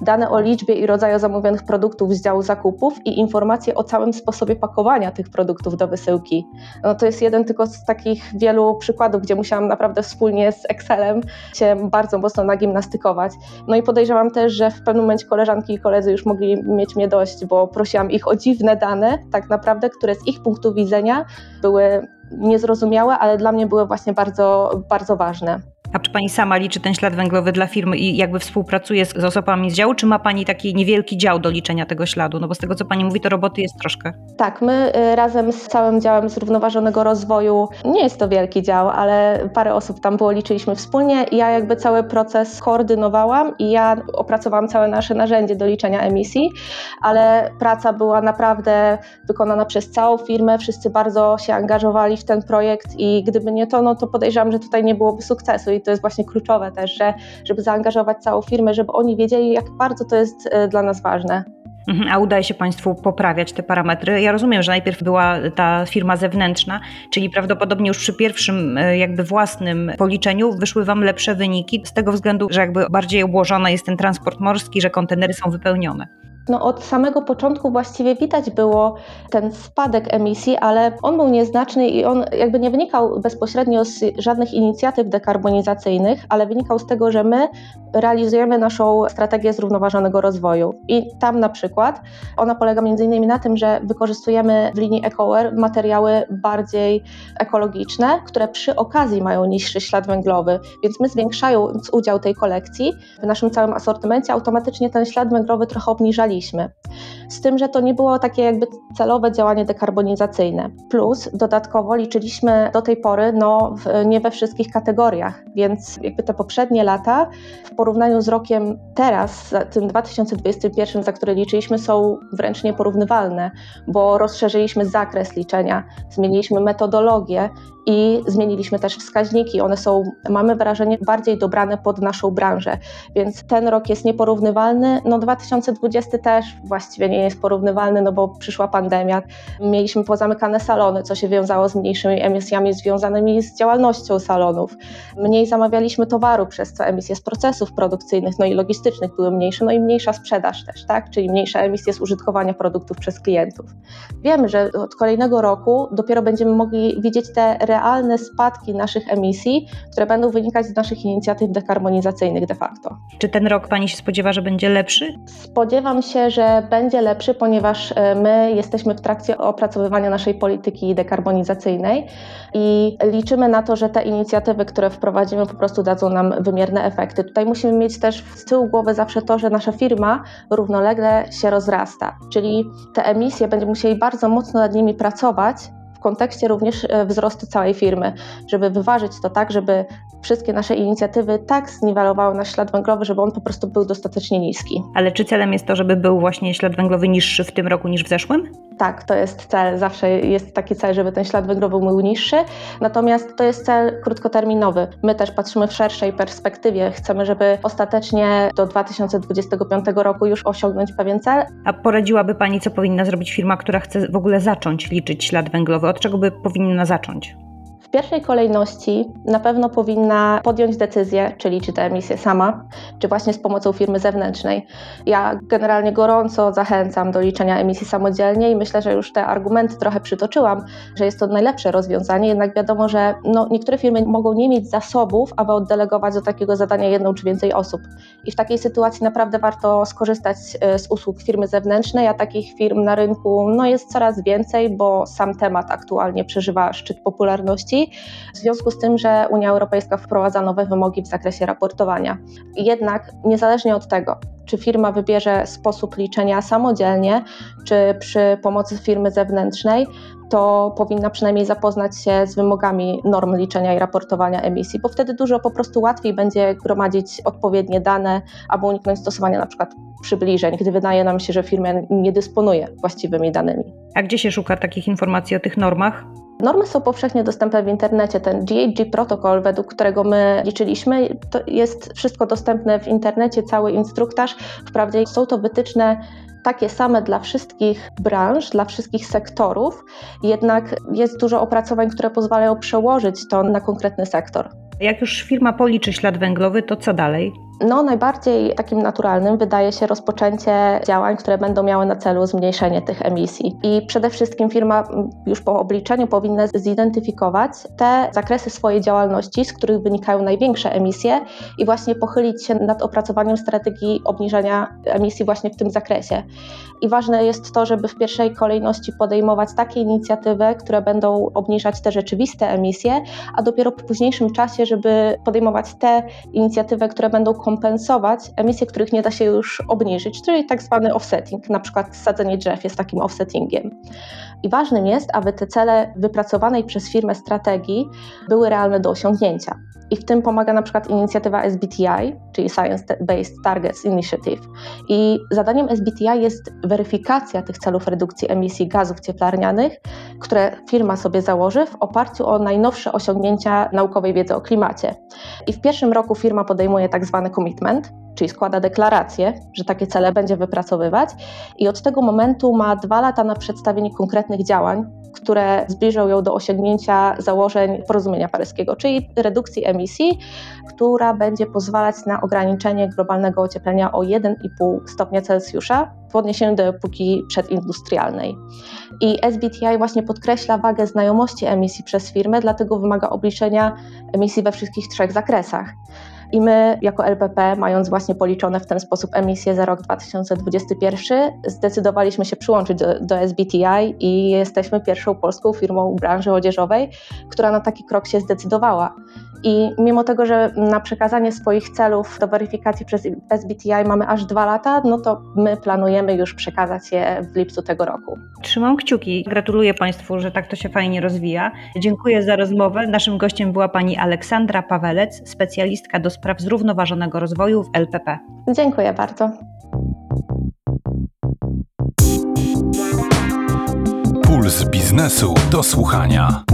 dane o liczbie i rodzaju zamówionych produktów z działu zakupów i informacje o całym sposobie pakowania tych produktów do wysyłki. No to jest jeden tylko z takich wielu przykładów, gdzie musiałam naprawdę wspólnie z Excelem się bardzo mocno nagimnastykować. No i podejrzewam też, że w pewnym momencie koleżanki i koledzy już mogli mieć mnie dość, bo prosiłam ich o dziwne dane, tak naprawdę, które z ich punktu widzenia były niezrozumiałe, ale dla mnie były właśnie bardzo, bardzo ważne. A czy pani sama liczy ten ślad węglowy dla firmy i jakby współpracuje z, z osobami z działu, czy ma pani taki niewielki dział do liczenia tego śladu? No bo z tego, co pani mówi, to roboty jest troszkę. Tak, my y, razem z całym działem zrównoważonego rozwoju, nie jest to wielki dział, ale parę osób tam było, liczyliśmy wspólnie ja jakby cały proces koordynowałam i ja opracowałam całe nasze narzędzie do liczenia emisji, ale praca była naprawdę wykonana przez całą firmę, wszyscy bardzo się angażowali w ten projekt i gdyby nie to, no to podejrzewam, że tutaj nie byłoby sukcesu i to jest właśnie kluczowe też, że, żeby zaangażować całą firmę, żeby oni wiedzieli, jak bardzo to jest y, dla nas ważne. Mhm, a udaje się Państwu poprawiać te parametry? Ja rozumiem, że najpierw była ta firma zewnętrzna, czyli prawdopodobnie już przy pierwszym e, jakby własnym policzeniu wyszły Wam lepsze wyniki z tego względu, że jakby bardziej obłożony jest ten transport morski, że kontenery są wypełnione. No od samego początku właściwie widać było ten spadek emisji, ale on był nieznaczny i on jakby nie wynikał bezpośrednio z żadnych inicjatyw dekarbonizacyjnych, ale wynikał z tego, że my realizujemy naszą strategię zrównoważonego rozwoju. I tam na przykład ona polega między innymi na tym, że wykorzystujemy w linii EcoWare materiały bardziej ekologiczne, które przy okazji mają niższy ślad węglowy, więc my zwiększając udział tej kolekcji w naszym całym asortymencie, automatycznie ten ślad węglowy trochę Z tym, że to nie było takie jakby celowe działanie dekarbonizacyjne. Plus dodatkowo liczyliśmy do tej pory no, w, nie we wszystkich kategoriach, więc jakby te poprzednie lata w porównaniu z rokiem teraz, tym 2021, za który liczyliśmy, są wręcz nieporównywalne, bo rozszerzyliśmy zakres liczenia, zmieniliśmy metodologię i zmieniliśmy też wskaźniki. One są, mamy wrażenie, bardziej dobrane pod naszą branżę, więc ten rok jest nieporównywalny. No 2020 też właściwie nie jest porównywalny, no bo przyszła pandemia. Mieliśmy pozamykane salony, co się wiązało z mniejszymi emisjami związanymi z działalnością salonów. Mniej zamawialiśmy towaru, przez co emisje z procesów produkcyjnych, no i logistycznych były mniejsze, no i mniejsza sprzedaż też, tak? Czyli mniejsza emisja z użytkowania produktów przez klientów. Wiemy, że od kolejnego roku dopiero będziemy mogli widzieć te realne spadki naszych emisji, które będą wynikać z naszych inicjatyw dekarbonizacyjnych de facto. Czy ten rok Pani się spodziewa, że będzie lepszy? Spodziewam się, że będzie lepszy, ponieważ e, my jesteśmy w trakcie opracowywania naszej polityki dekarbonizacyjnej i liczymy na to, że te inicjatywy, które wprowadzimy, po prostu dadzą nam wymierne efekty. Tutaj musimy mieć też z tyłu głowy zawsze to, że nasza firma równolegle się rozrasta, czyli te emisje będziemy musieli bardzo mocno nad nimi pracować, w kontekście również e, wzrostu całej firmy, żeby wyważyć to tak, żeby wszystkie nasze inicjatywy tak zniwelowały nasz ślad węglowy, żeby on po prostu był dostatecznie niski. Ale czy celem jest to, żeby był właśnie ślad węglowy niższy w tym roku niż w zeszłym? Tak, to jest cel. Zawsze jest taki cel, żeby ten ślad węglowy był niższy. Natomiast to jest cel krótkoterminowy. My też patrzymy w szerszej perspektywie. Chcemy, żeby ostatecznie do 2025 roku już osiągnąć pewien cel. A poradziłaby Pani, co powinna zrobić firma, która chce w ogóle zacząć liczyć ślad węglowy? Od czego by powinna zacząć? W pierwszej kolejności na pewno powinna podjąć decyzję, czyli czy te emisje sama, czy właśnie z pomocą firmy zewnętrznej. Ja generalnie gorąco zachęcam do liczenia emisji samodzielnie i myślę, że już te argumenty trochę przytoczyłam, że jest to najlepsze rozwiązanie, jednak wiadomo, że no, niektóre firmy mogą nie mieć zasobów, aby oddelegować do takiego zadania jedną czy więcej osób. I w takiej sytuacji naprawdę warto skorzystać e, z usług firmy zewnętrznej, a takich firm na rynku no, jest coraz więcej, bo sam temat aktualnie przeżywa szczyt popularności w związku z tym, że Unia Europejska wprowadza nowe wymogi w zakresie raportowania. Jednak niezależnie od tego, czy firma wybierze sposób liczenia samodzielnie, czy przy pomocy firmy zewnętrznej, to powinna przynajmniej zapoznać się z wymogami norm liczenia i raportowania emisji, bo wtedy dużo po prostu łatwiej będzie gromadzić odpowiednie dane, aby uniknąć stosowania na przykład przybliżeń, gdy wydaje nam się, że firma nie dysponuje właściwymi danymi. A gdzie się szuka takich informacji o tych normach? Normy są powszechnie dostępne w internecie. Ten GHG protokol, według którego my liczyliśmy, to jest wszystko dostępne w internecie, cały instruktaż. Wprawdzie są to wytyczne takie same dla wszystkich branż, dla wszystkich sektorów, jednak jest dużo opracowań, które pozwalają przełożyć to na konkretny sektor. Jak już firma policzy ślad węglowy, to co dalej? No, najbardziej takim naturalnym wydaje się rozpoczęcie działań, które będą miały na celu zmniejszenie tych emisji. I przede wszystkim firma już po obliczeniu powinna zidentyfikować te zakresy swojej działalności, z których wynikają największe emisje i właśnie pochylić się nad opracowaniem strategii obniżenia emisji właśnie w tym zakresie. I ważne jest to, żeby w pierwszej kolejności podejmować takie inicjatywy, które będą obniżać te rzeczywiste emisje, a dopiero w późniejszym czasie, żeby podejmować te inicjatywy, które będą kompensować emisje, których nie da się już obniżyć, czyli tak zwany offsetting, na przykład sadzenie drzew jest takim offsettingiem. I ważnym jest, aby te cele wypracowanej przez firmę strategii były realne do osiągnięcia. I w tym pomaga na przykład inicjatywa SBTI, czyli Science Based Targets Initiative. I zadaniem SBTI jest weryfikacja tych celów redukcji emisji gazów cieplarnianych, które firma sobie założy w oparciu o najnowsze osiągnięcia naukowej wiedzy o klimacie. I w pierwszym roku firma podejmuje tak zwany commitment, czyli składa deklarację, że takie cele będzie wypracowywać, i od tego momentu ma dwa lata na przedstawienie konkretnych działań, które zbliżą ją do osiągnięcia założeń porozumienia paryskiego, czyli redukcji emisji, która będzie pozwalać na ograniczenie globalnego ocieplenia o 1,5 stopnia Celsjusza w odniesieniu do epoki przedindustrialnej. I SBTI właśnie podkreśla wagę znajomości emisji przez firmę, dlatego wymaga obliczenia emisji we wszystkich trzech zakresach. I my, jako LPP, mając właśnie policzone w ten sposób emisje za rok 2021, zdecydowaliśmy się przyłączyć do, do SBTI i jesteśmy pierwszą polską firmą branży odzieżowej, która na taki krok się zdecydowała. I mimo tego, że na przekazanie swoich celów do weryfikacji przez SBTI mamy aż dwa lata, no to my planujemy już przekazać je w lipcu tego roku. Trzymam kciuki. Gratuluję Państwu, że tak to się fajnie rozwija. Dziękuję za rozmowę. Naszym gościem była pani Aleksandra Pawelec, specjalistka do spraw zrównoważonego rozwoju w LPP. Dziękuję bardzo. Puls biznesu do słuchania.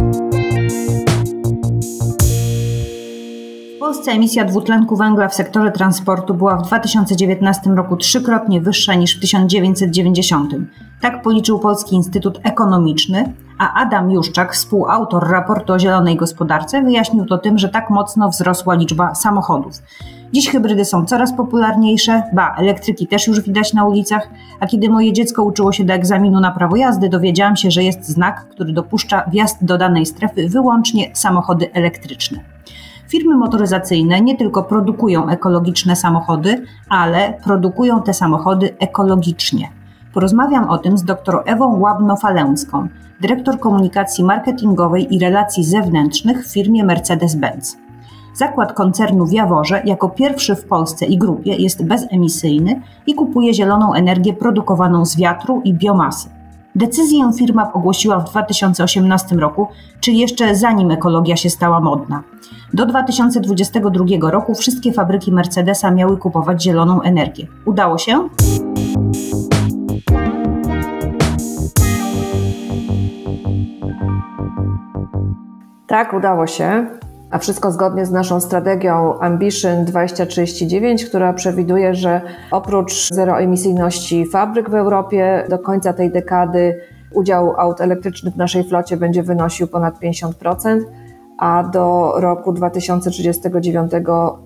Polsce emisja dwutlenku węgla w sektorze transportu była w 2019 roku trzykrotnie wyższa niż w 1990. Tak policzył Polski Instytut Ekonomiczny, a Adam Juszczak, współautor raportu o zielonej gospodarce, wyjaśnił to tym, że tak mocno wzrosła liczba samochodów. Dziś hybrydy są coraz popularniejsze, ba, elektryki też już widać na ulicach, a kiedy moje dziecko uczyło się do egzaminu na prawo jazdy, dowiedziałam się, że jest znak, który dopuszcza wjazd do danej strefy wyłącznie samochody elektryczne. Firmy motoryzacyjne nie tylko produkują ekologiczne samochody, ale produkują te samochody ekologicznie. Porozmawiam o tym z dr Ewą Łabno-Falęską, dyrektor komunikacji marketingowej i relacji zewnętrznych w firmie Mercedes-Benz. Zakład koncernu w Jaworze jako pierwszy w Polsce i grupie jest bezemisyjny i kupuje zieloną energię produkowaną z wiatru i biomasy. Decyzję firma ogłosiła w 2018 roku, czyli jeszcze zanim ekologia się stała modna. Do 2022 roku wszystkie fabryki Mercedesa miały kupować zieloną energię. Udało się? Tak, udało się. A wszystko zgodnie z naszą strategią Ambition 2039, która przewiduje, że oprócz zeroemisyjności fabryk w Europie do końca tej dekady udział aut elektrycznych w naszej flocie będzie wynosił ponad 50%, a do roku 2039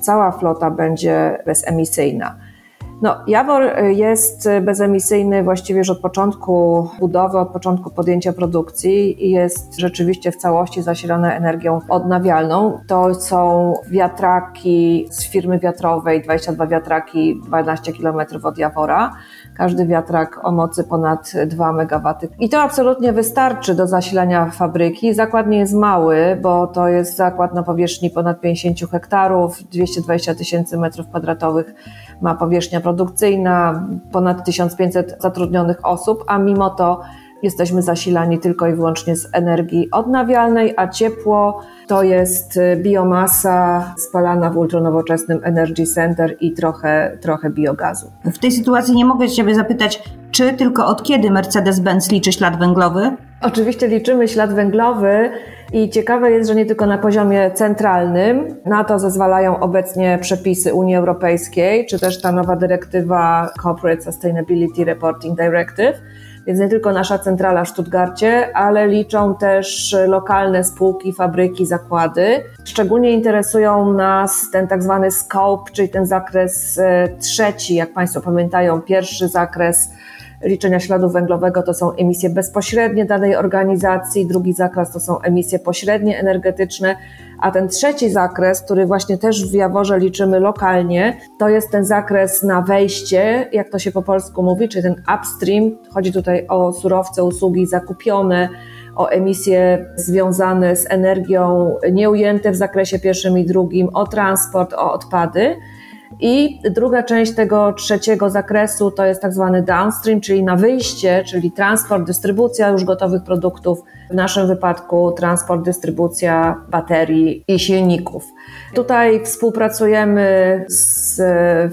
cała flota będzie bezemisyjna. No, Jawor jest bezemisyjny właściwie już od początku budowy, od początku podjęcia produkcji i jest rzeczywiście w całości zasilany energią odnawialną. To są wiatraki z firmy wiatrowej, 22 wiatraki, 12 km od Jawora. Każdy wiatrak o mocy ponad 2 MW. I to absolutnie wystarczy do zasilania fabryki. Zakład nie jest mały, bo to jest zakład na powierzchni ponad 50 hektarów, 220 tysięcy metrów kwadratowych ma powierzchnia produkcyjna, ponad 1500 zatrudnionych osób, a mimo to jesteśmy zasilani tylko i wyłącznie z energii odnawialnej, a ciepło to jest biomasa spalana w ultranowoczesnym Energy Center i trochę, trochę biogazu. W tej sytuacji nie mogę Ciebie zapytać, czy tylko od kiedy Mercedes-Benz liczy ślad węglowy? Oczywiście liczymy ślad węglowy i ciekawe jest, że nie tylko na poziomie centralnym, na to zezwalają obecnie przepisy Unii Europejskiej, czy też ta nowa dyrektywa Corporate Sustainability Reporting Directive, Więc nie tylko nasza centrala w Stuttgarcie, ale liczą też lokalne spółki, fabryki, zakłady. Szczególnie interesują nas ten tak zwany scope, czyli ten zakres e, trzeci, jak Państwo pamiętają, pierwszy zakres liczenia śladu węglowego to są emisje bezpośrednie danej organizacji, drugi zakres to są emisje pośrednie energetyczne, a ten trzeci zakres, który właśnie też w Jaworze liczymy lokalnie, to jest ten zakres na wejście, jak to się po polsku mówi, czyli ten upstream. Chodzi tutaj o surowce, usługi zakupione, o emisje związane z energią nieujęte w zakresie pierwszym i drugim, o transport, o odpady. I druga część tego trzeciego zakresu to jest tak zwany downstream, czyli na wyjście, czyli transport, dystrybucja już gotowych produktów, w naszym wypadku transport, dystrybucja baterii i silników. Tutaj współpracujemy z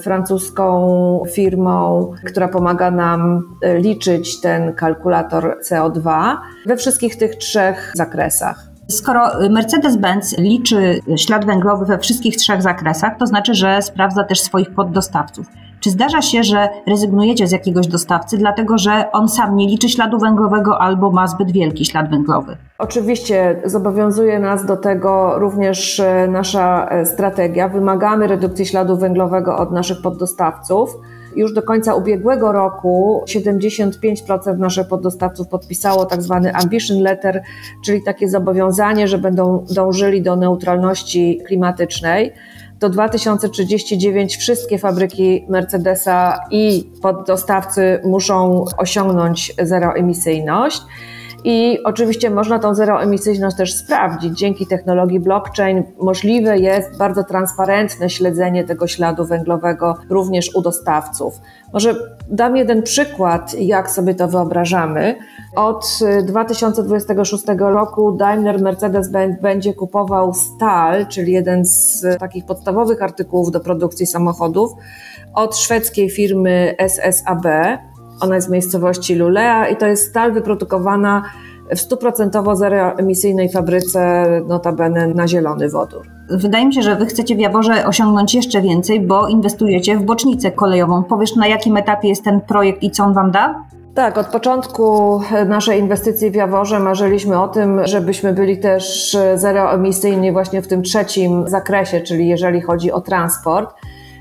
francuską firmą, która pomaga nam liczyć ten kalkulator CO2 we wszystkich tych trzech zakresach. Skoro Mercedes-Benz liczy ślad węglowy we wszystkich trzech zakresach, to znaczy, że sprawdza też swoich poddostawców. Czy zdarza się, że rezygnujecie z jakiegoś dostawcy, dlatego że on sam nie liczy śladu węglowego albo ma zbyt wielki ślad węglowy? Oczywiście zobowiązuje nas do tego również e, nasza e, strategia. Wymagamy redukcji śladu węglowego od naszych poddostawców. Już do końca ubiegłego roku 75% naszych poddostawców podpisało tak zwany ambition letter, czyli takie zobowiązanie, że będą dążyli do neutralności klimatycznej. Do 2039 wszystkie fabryki Mercedesa i poddostawcy muszą osiągnąć zeroemisyjność. I oczywiście można tą zeroemisyjność też sprawdzić. Dzięki technologii blockchain możliwe jest bardzo transparentne śledzenie tego śladu węglowego również u dostawców. Może dam jeden przykład, jak sobie to wyobrażamy. Od 2026 roku Daimler Mercedes-Benz będzie kupował stal, czyli jeden z takich podstawowych artykułów do produkcji samochodów, od szwedzkiej firmy SSAB ona jest w miejscowości Lulea i to jest stal wyprodukowana w stuprocentowo zeroemisyjnej fabryce, notabene na zielony wodór. Wydaje mi się, że Wy chcecie w Jaworze osiągnąć jeszcze więcej, bo inwestujecie w bocznicę kolejową. Powiesz, na jakim etapie jest ten projekt i co on Wam da? Tak, od początku naszej inwestycji w Jaworze marzyliśmy o tym, żebyśmy byli też zeroemisyjni właśnie w tym trzecim zakresie, czyli jeżeli chodzi o transport.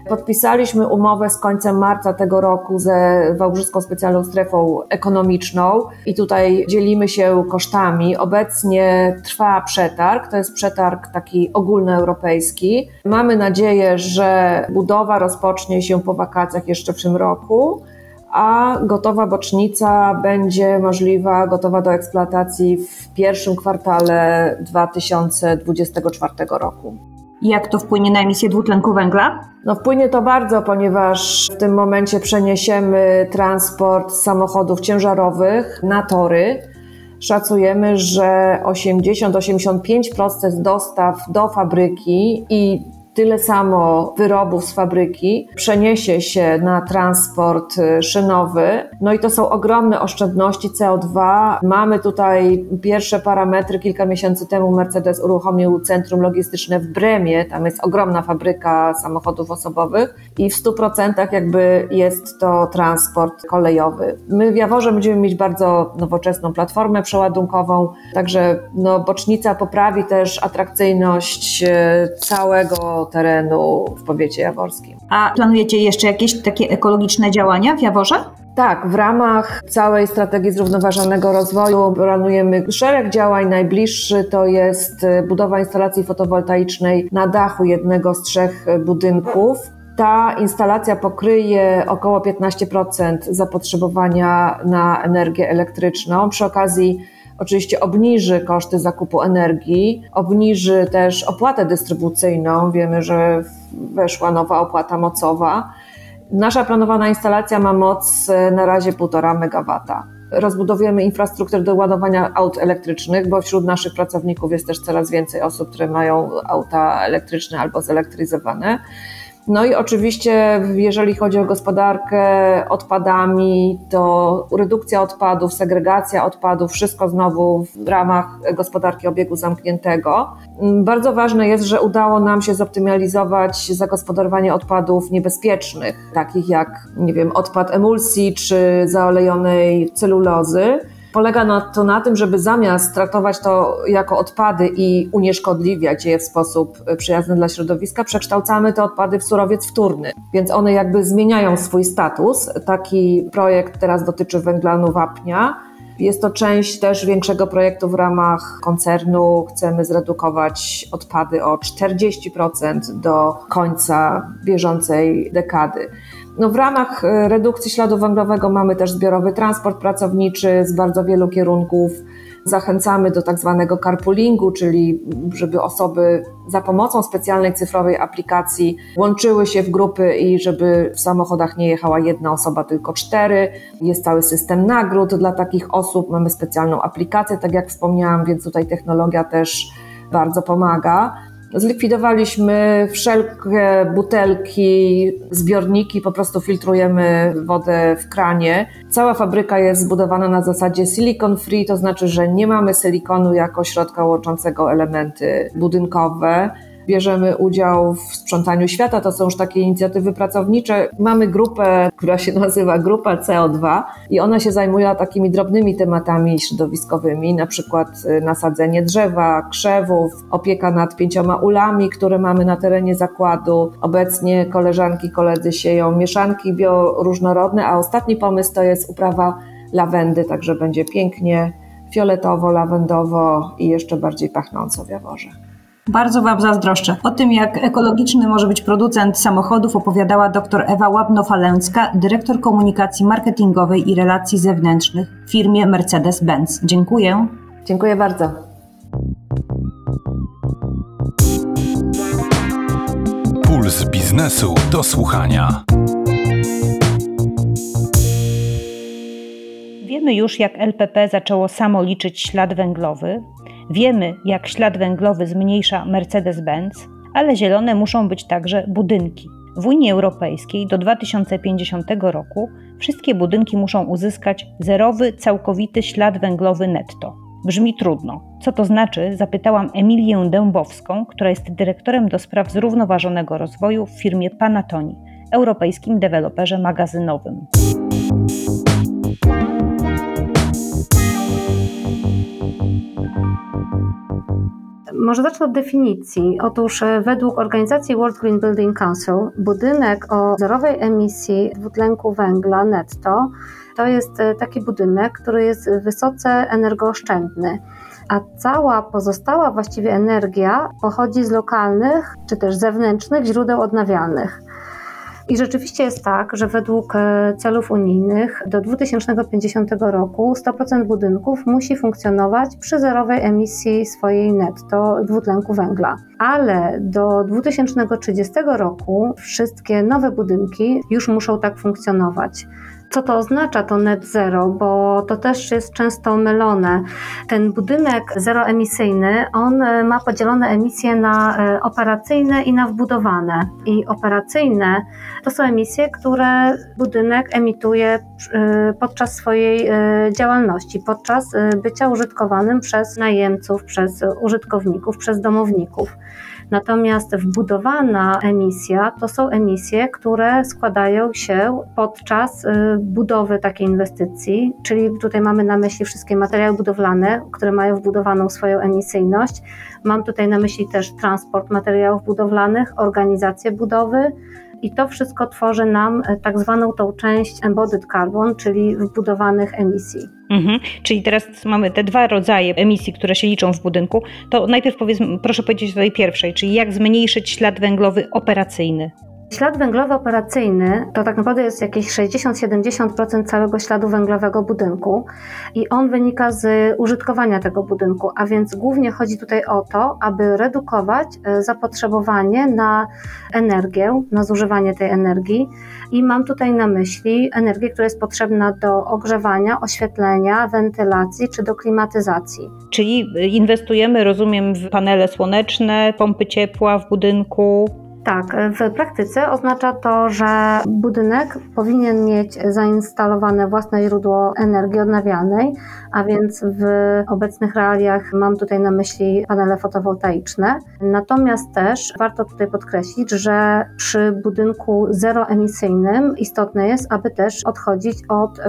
Podpisaliśmy umowę z końcem marca tego roku ze Wałbrzyską Specjalną Strefą Ekonomiczną i tutaj dzielimy się kosztami. Obecnie trwa przetarg, to jest przetarg taki ogólnoeuropejski. Mamy nadzieję, że budowa rozpocznie się po wakacjach jeszcze w tym roku a gotowa bocznica będzie możliwa, gotowa do eksploatacji w pierwszym kwartale 2024 roku. Jak to wpłynie na emisję dwutlenku węgla? No wpłynie to bardzo, ponieważ w tym momencie przeniesiemy transport samochodów ciężarowych na tory. Szacujemy, że 80-85% dostaw do fabryki i tyle samo wyrobów z fabryki przeniesie się na transport y, szynowy. No i to są ogromne oszczędności CO2. Mamy tutaj pierwsze parametry. Kilka miesięcy temu Mercedes uruchomił centrum logistyczne w Bremie. Tam jest ogromna fabryka samochodów osobowych i w 100% jakby jest to transport kolejowy. My w Jaworze będziemy mieć bardzo nowoczesną platformę przeładunkową, także no, bocznica poprawi też atrakcyjność y, całego terenu w powiecie jaworskim. A planujecie jeszcze jakieś takie ekologiczne działania w Jaworze? Tak, w ramach całej strategii zrównoważonego rozwoju planujemy szereg działań. Najbliższy to jest e, budowa instalacji fotowoltaicznej na dachu jednego z trzech e, budynków. Ta instalacja pokryje około 15% zapotrzebowania na energię elektryczną. Przy okazji Oczywiście obniży koszty zakupu energii, obniży też opłatę dystrybucyjną. Wiemy, że weszła nowa opłata mocowa. Nasza planowana instalacja ma moc e, na razie 1,5 MW. Rozbudowujemy infrastrukturę do ładowania aut elektrycznych, bo wśród naszych pracowników jest też coraz więcej osób, które mają auta elektryczne albo zelektryzowane. No i oczywiście, jeżeli chodzi o gospodarkę odpadami, to redukcja odpadów, segregacja odpadów, wszystko znowu w ramach gospodarki obiegu zamkniętego. Bardzo ważne jest, że udało nam się zoptymalizować zagospodarowanie odpadów niebezpiecznych, takich jak, nie wiem, odpad emulsji czy zaolejonej celulozy Polega na to na tym, żeby zamiast traktować to jako odpady i unieszkodliwiać je w sposób przyjazny dla środowiska, przekształcamy te odpady w surowiec wtórny, więc one jakby zmieniają swój status. Taki projekt teraz dotyczy węglanu wapnia. Jest to część też większego projektu w ramach koncernu. Chcemy zredukować odpady o 40% do końca bieżącej dekady. No w ramach e, redukcji śladu węglowego mamy też zbiorowy transport pracowniczy z bardzo wielu kierunków. Zachęcamy do tak zwanego carpoolingu, czyli żeby osoby za pomocą specjalnej cyfrowej aplikacji łączyły się w grupy i żeby w samochodach nie jechała jedna osoba, tylko cztery. Jest cały system nagród dla takich osób. Mamy specjalną aplikację, tak jak wspomniałam, więc tutaj technologia też bardzo pomaga. Zlikwidowaliśmy wszelkie butelki, zbiorniki, po prostu filtrujemy wodę w kranie. Cała fabryka jest zbudowana na zasadzie silicon free, to znaczy, że nie mamy silikonu jako środka łączącego elementy budynkowe bierzemy udział w sprzątaniu świata. To są już takie inicjatywy pracownicze. Mamy grupę, która się nazywa Grupa CO2 i ona się zajmuje takimi drobnymi tematami środowiskowymi, na przykład y, nasadzenie drzewa, krzewów, opieka nad pięcioma ulami, które mamy na terenie zakładu. Obecnie koleżanki, koledzy sieją mieszanki bioróżnorodne, a ostatni pomysł to jest uprawa lawendy, także będzie pięknie fioletowo, lawendowo i jeszcze bardziej pachnąco w Jaworze. Bardzo Wam zazdroszczę. O tym, jak ekologiczny może być producent samochodów, opowiadała dr Ewa Łabno-Falęcka, dyrektor komunikacji marketingowej i relacji zewnętrznych w firmie Mercedes-Benz. Dziękuję. Dziękuję bardzo. Puls biznesu do słuchania. Wiemy już, jak LPP zaczęło samo liczyć ślad węglowy, Wiemy, jak ślad węglowy zmniejsza Mercedes-Benz, ale zielone muszą być także budynki. W Unii Europejskiej do 2050 roku wszystkie budynki muszą uzyskać zerowy, całkowity ślad węglowy netto. Brzmi trudno. Co to znaczy? Zapytałam Emilię Dębowską, która jest dyrektorem do spraw zrównoważonego rozwoju w firmie Panatoni, europejskim deweloperze magazynowym. Może zacznę od definicji. Otóż e, według organizacji World Green Building Council budynek o zerowej emisji dwutlenku węgla netto to jest e, taki budynek, który jest wysoce energooszczędny a cała pozostała właściwie energia pochodzi z lokalnych czy też zewnętrznych źródeł odnawialnych. I rzeczywiście jest tak, że według e, celów unijnych do 2050 roku 100% budynków musi funkcjonować przy zerowej emisji swojej netto dwutlenku węgla. Ale do 2030 roku wszystkie nowe budynki już muszą tak funkcjonować co to oznacza to net zero, bo to też jest często mylone. Ten budynek zeroemisyjny, on e, ma podzielone emisje na e, operacyjne i na wbudowane. I operacyjne to są emisje, które budynek emituje e, podczas swojej działalności, podczas bycia użytkowanym przez najemców, przez użytkowników, przez domowników. Natomiast wbudowana emisja to są emisje, które składają się podczas y, budowy takiej inwestycji, czyli tutaj mamy na myśli wszystkie materiały budowlane, które mają wbudowaną swoją emisyjność. Mam tutaj na myśli też transport materiałów budowlanych, organizację budowy, i to wszystko tworzy nam e, tak zwaną tą część embodied carbon, czyli wbudowanych emisji. Mhm. Czyli teraz mamy te dwa rodzaje emisji, które się liczą w budynku. To najpierw powiedz, proszę powiedzieć o tej pierwszej, czyli jak zmniejszyć ślad węglowy operacyjny. Ślad węglowy operacyjny to tak naprawdę jest jakieś 60-70% całego śladu węglowego budynku i on wynika z użytkowania tego budynku, a więc głównie chodzi tutaj o to, aby redukować e, zapotrzebowanie na energię, na zużywanie tej energii i mam tutaj na myśli energię, która jest potrzebna do ogrzewania, oświetlenia, wentylacji czy do klimatyzacji. Czyli inwestujemy, rozumiem, w panele słoneczne, pompy ciepła w budynku, Tak, w praktyce oznacza to, że budynek powinien mieć zainstalowane własne źródło energii odnawialnej, a więc w obecnych realiach mam tutaj na myśli panele fotowoltaiczne. Natomiast też warto tutaj podkreślić, że przy budynku zeroemisyjnym istotne jest, aby też odchodzić od y,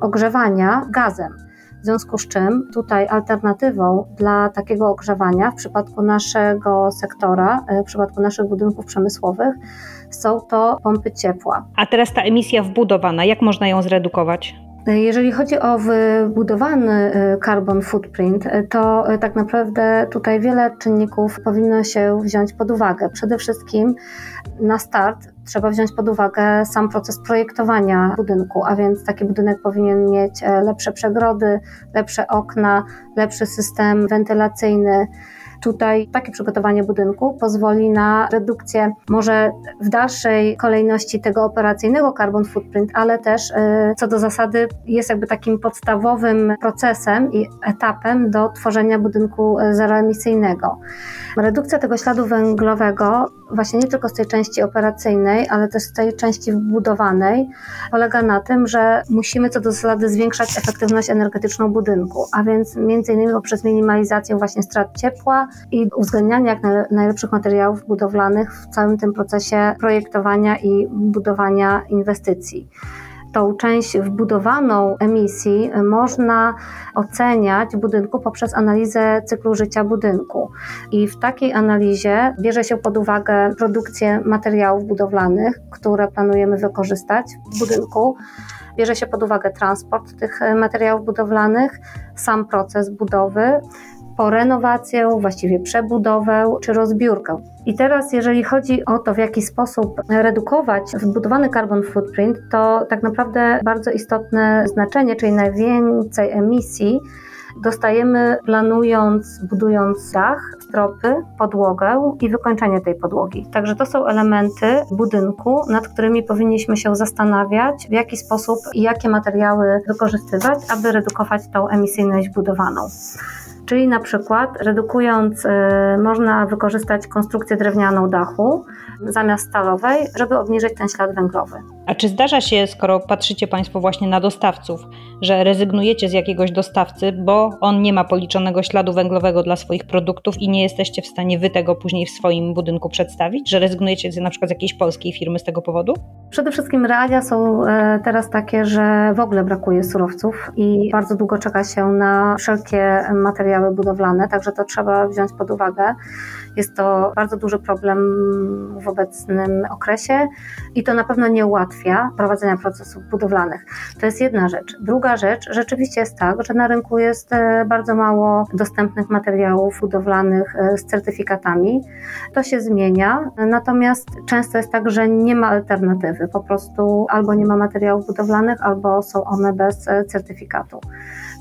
ogrzewania gazem. W związku z czym tutaj alternatywą dla takiego ogrzewania w przypadku naszego sektora, e, w przypadku naszych budynków przemysłowych są to pompy ciepła. A teraz ta emisja wbudowana, jak można ją zredukować? Jeżeli chodzi o wybudowany e, carbon footprint, e, to tak naprawdę tutaj wiele czynników powinno się wziąć pod uwagę. Przede wszystkim na start trzeba wziąć pod uwagę sam proces projektowania budynku, a więc taki budynek powinien mieć e, lepsze przegrody, lepsze okna, lepszy system wentylacyjny. Tutaj takie przygotowanie budynku pozwoli na redukcję może w dalszej kolejności tego operacyjnego carbon footprint, ale też e, co do zasady jest jakby takim podstawowym procesem i etapem do tworzenia budynku e, zeroemisyjnego. Redukcja tego śladu węglowego właśnie nie tylko z tej części operacyjnej, ale też z tej części wbudowanej polega na tym, że musimy co do zasady zwiększać efektywność energetyczną budynku, a więc między innymi poprzez minimalizację właśnie strat ciepła i uwzględnianie jak najlepszych materiałów budowlanych w całym tym procesie projektowania i budowania inwestycji tą część wbudowaną emisji można oceniać budynku poprzez analizę cyklu życia budynku. I w takiej analizie bierze się pod uwagę produkcję materiałów budowlanych, które planujemy wykorzystać w budynku. Bierze się pod uwagę transport tych materiałów budowlanych, sam proces budowy, po renowację, właściwie przebudowę czy rozbiórkę. I teraz, jeżeli chodzi o to, w jaki sposób redukować wbudowany carbon footprint, to tak naprawdę bardzo istotne znaczenie, czyli najwięcej emisji, dostajemy planując, budując dach, stropy, podłogę i wykończenie tej podłogi. Także to są elementy budynku, nad którymi powinniśmy się zastanawiać, w jaki sposób i jakie materiały wykorzystywać, aby redukować tą emisyjność budowaną. Czyli na przykład redukując, y, można wykorzystać konstrukcję drewnianą dachu zamiast stalowej, żeby obniżyć ten ślad węglowy. A czy zdarza się, skoro patrzycie Państwo właśnie na dostawców, że rezygnujecie z jakiegoś dostawcy, bo on nie ma policzonego śladu węglowego dla swoich produktów i nie jesteście w stanie Wy tego później w swoim budynku przedstawić? Że rezygnujecie z, na przykład z jakiejś polskiej firmy z tego powodu? Przede wszystkim realia są e, teraz takie, że w ogóle brakuje surowców i bardzo długo czeka się na wszelkie materiały budowlane, także to trzeba wziąć pod uwagę. Jest to bardzo duży problem w obecnym okresie i to na pewno nie ułatwia prowadzenia procesów budowlanych. To jest jedna rzecz. Druga rzecz, rzeczywiście jest tak, że na rynku jest e, bardzo mało dostępnych materiałów budowlanych e, z certyfikatami. To się zmienia, natomiast często jest tak, że nie ma alternatywy. Po prostu albo nie ma materiałów budowlanych, albo są one bez e, certyfikatu.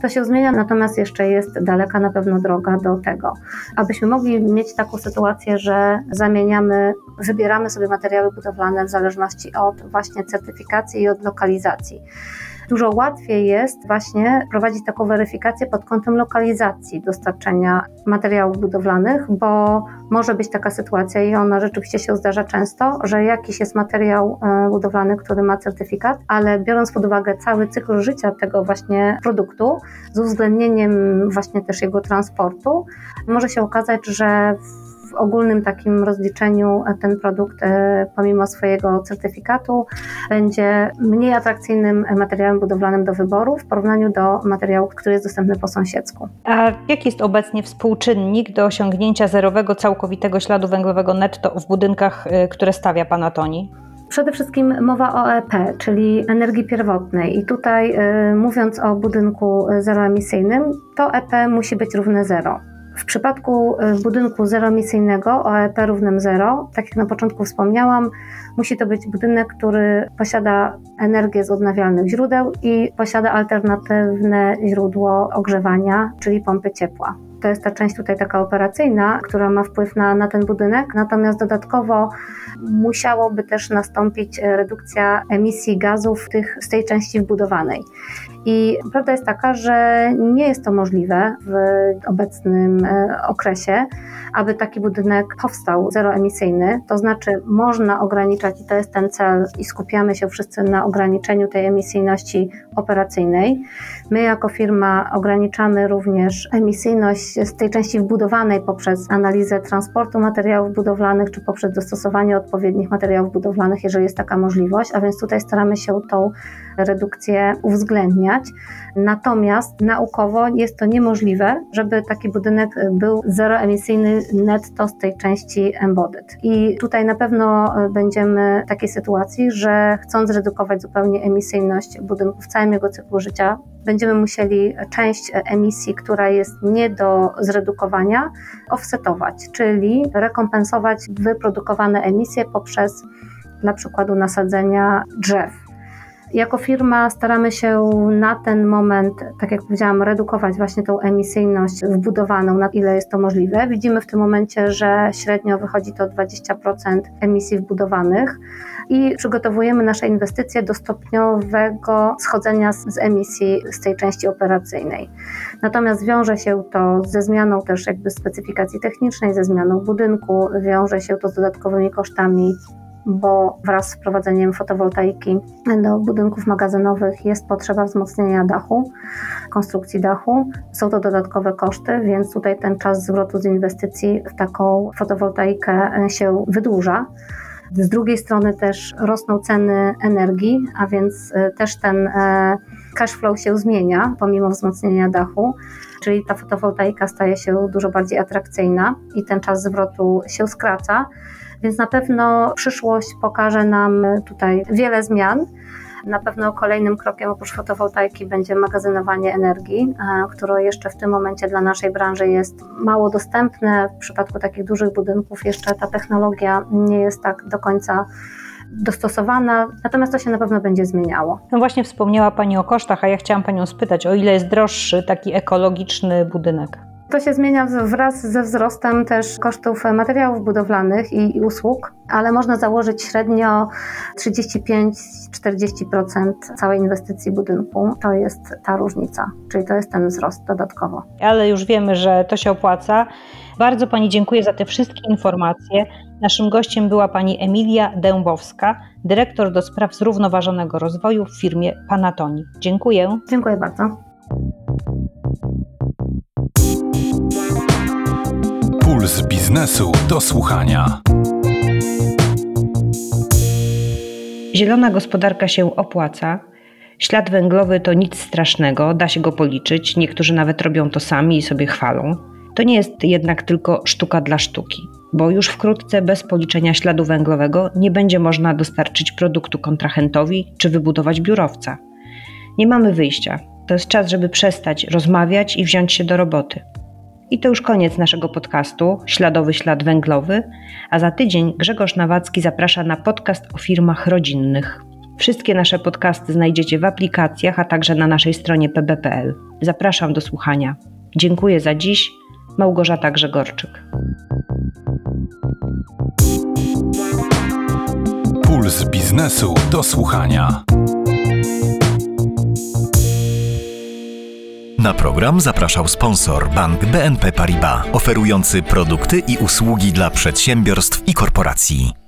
To się zmienia, natomiast jeszcze jest daleka na pewno droga do tego. Abyśmy mogli mieć taką sytuację, że zamieniamy, wybieramy sobie materiały budowlane w zależności od właśnie certyfikacji i od lokalizacji dużo łatwiej jest właśnie prowadzić taką weryfikację pod kątem lokalizacji dostarczenia materiałów budowlanych, bo może być taka sytuacja i ona rzeczywiście się zdarza często, że jakiś jest materiał e, budowlany, który ma certyfikat, ale biorąc pod uwagę cały cykl życia tego właśnie produktu, z uwzględnieniem właśnie też jego transportu, może się okazać, że w ogólnym takim rozliczeniu ten produkt, e, pomimo swojego certyfikatu, będzie mniej atrakcyjnym materiałem budowlanym do wyboru w porównaniu do materiału, który jest dostępny po sąsiedzku. A jaki jest obecnie współczynnik do osiągnięcia zerowego całkowitego śladu węglowego netto w budynkach, e, które stawia Panatoni? Przede wszystkim mowa o EP, czyli energii pierwotnej. I tutaj y, mówiąc o budynku zeroemisyjnym, to EP musi być równe zero. W przypadku y, budynku zeroemisyjnego OEP równym 0, tak jak na początku wspomniałam, musi to być budynek, który posiada energię z odnawialnych źródeł i posiada alternatywne źródło ogrzewania, czyli pompy ciepła. To jest ta część tutaj taka operacyjna, która ma wpływ na, na ten budynek, natomiast dodatkowo musiałoby też nastąpić redukcja emisji gazów tych, z tej części wbudowanej. I prawda jest taka, że nie jest to możliwe w obecnym e, okresie, aby taki budynek powstał zeroemisyjny. To znaczy, można ograniczać, i to jest ten cel, i skupiamy się wszyscy na ograniczeniu tej emisyjności operacyjnej. My, jako firma, ograniczamy również emisyjność z tej części wbudowanej poprzez analizę transportu materiałów budowlanych, czy poprzez dostosowanie odpowiednich materiałów budowlanych, jeżeli jest taka możliwość, a więc tutaj staramy się tą redukcję uwzględniać. Natomiast naukowo jest to niemożliwe, żeby taki budynek był zeroemisyjny netto z tej części embodied. I tutaj na pewno będziemy w takiej sytuacji, że chcąc zredukować zupełnie emisyjność budynku w całym jego cyklu życia, będziemy musieli część emisji, która jest nie do zredukowania, offsetować, czyli rekompensować wyprodukowane emisje poprzez dla przykładu nasadzenia drzew. Jako firma staramy się na ten moment, tak jak powiedziałam, redukować właśnie tą emisyjność wbudowaną, na ile jest to możliwe. Widzimy w tym momencie, że średnio wychodzi to 20% emisji wbudowanych i przygotowujemy nasze inwestycje do stopniowego schodzenia z, z emisji z tej części operacyjnej. Natomiast wiąże się to ze zmianą też jakby specyfikacji technicznej, ze zmianą budynku, wiąże się to z dodatkowymi kosztami bo wraz z wprowadzeniem fotowoltaiki do budynków magazynowych jest potrzeba wzmocnienia dachu, konstrukcji dachu. Są to dodatkowe koszty, więc tutaj ten czas zwrotu z inwestycji w taką fotowoltaikę się wydłuża. Z drugiej strony też rosną ceny energii, a więc e, też ten e, cash flow się zmienia pomimo wzmocnienia dachu, czyli ta fotowoltaika staje się dużo bardziej atrakcyjna i ten czas zwrotu się skraca. Więc na pewno przyszłość pokaże nam tutaj wiele zmian. Na pewno kolejnym krokiem oprócz fotowoltaiki będzie magazynowanie energii, e, które jeszcze w tym momencie dla naszej branży jest mało dostępne. W przypadku takich dużych budynków jeszcze ta technologia nie jest tak do końca dostosowana, natomiast to się na pewno będzie zmieniało. No właśnie wspomniała Pani o kosztach, a ja chciałam Panią spytać, o ile jest droższy taki ekologiczny budynek? To się zmienia wraz ze wzrostem też kosztów materiałów budowlanych i, i usług, ale można założyć średnio 35-40% całej inwestycji budynku. To jest ta różnica, czyli to jest ten wzrost dodatkowo. Ale już wiemy, że to się opłaca. Bardzo Pani dziękuję za te wszystkie informacje. Naszym gościem była Pani Emilia Dębowska, dyrektor do spraw zrównoważonego rozwoju w firmie Panatoni. Dziękuję. Dziękuję bardzo. Puls biznesu do słuchania. Zielona gospodarka się opłaca. Ślad węglowy to nic strasznego, da się go policzyć. Niektórzy nawet robią to sami i sobie chwalą. To nie jest jednak tylko sztuka dla sztuki, bo już wkrótce bez policzenia śladu węglowego nie będzie można dostarczyć produktu kontrahentowi czy wybudować biurowca. Nie mamy wyjścia. To jest czas, żeby przestać rozmawiać i wziąć się do roboty. I to już koniec naszego podcastu Śladowy Ślad Węglowy, a za tydzień Grzegorz Nawacki zaprasza na podcast o firmach rodzinnych. Wszystkie nasze podcasty znajdziecie w aplikacjach, a także na naszej stronie pb.pl. Zapraszam do słuchania. Dziękuję za dziś. Małgorzata Grzegorczyk. Puls biznesu do słuchania. Na program zapraszał sponsor bank BNP Paribas, oferujący produkty i usługi dla przedsiębiorstw i korporacji.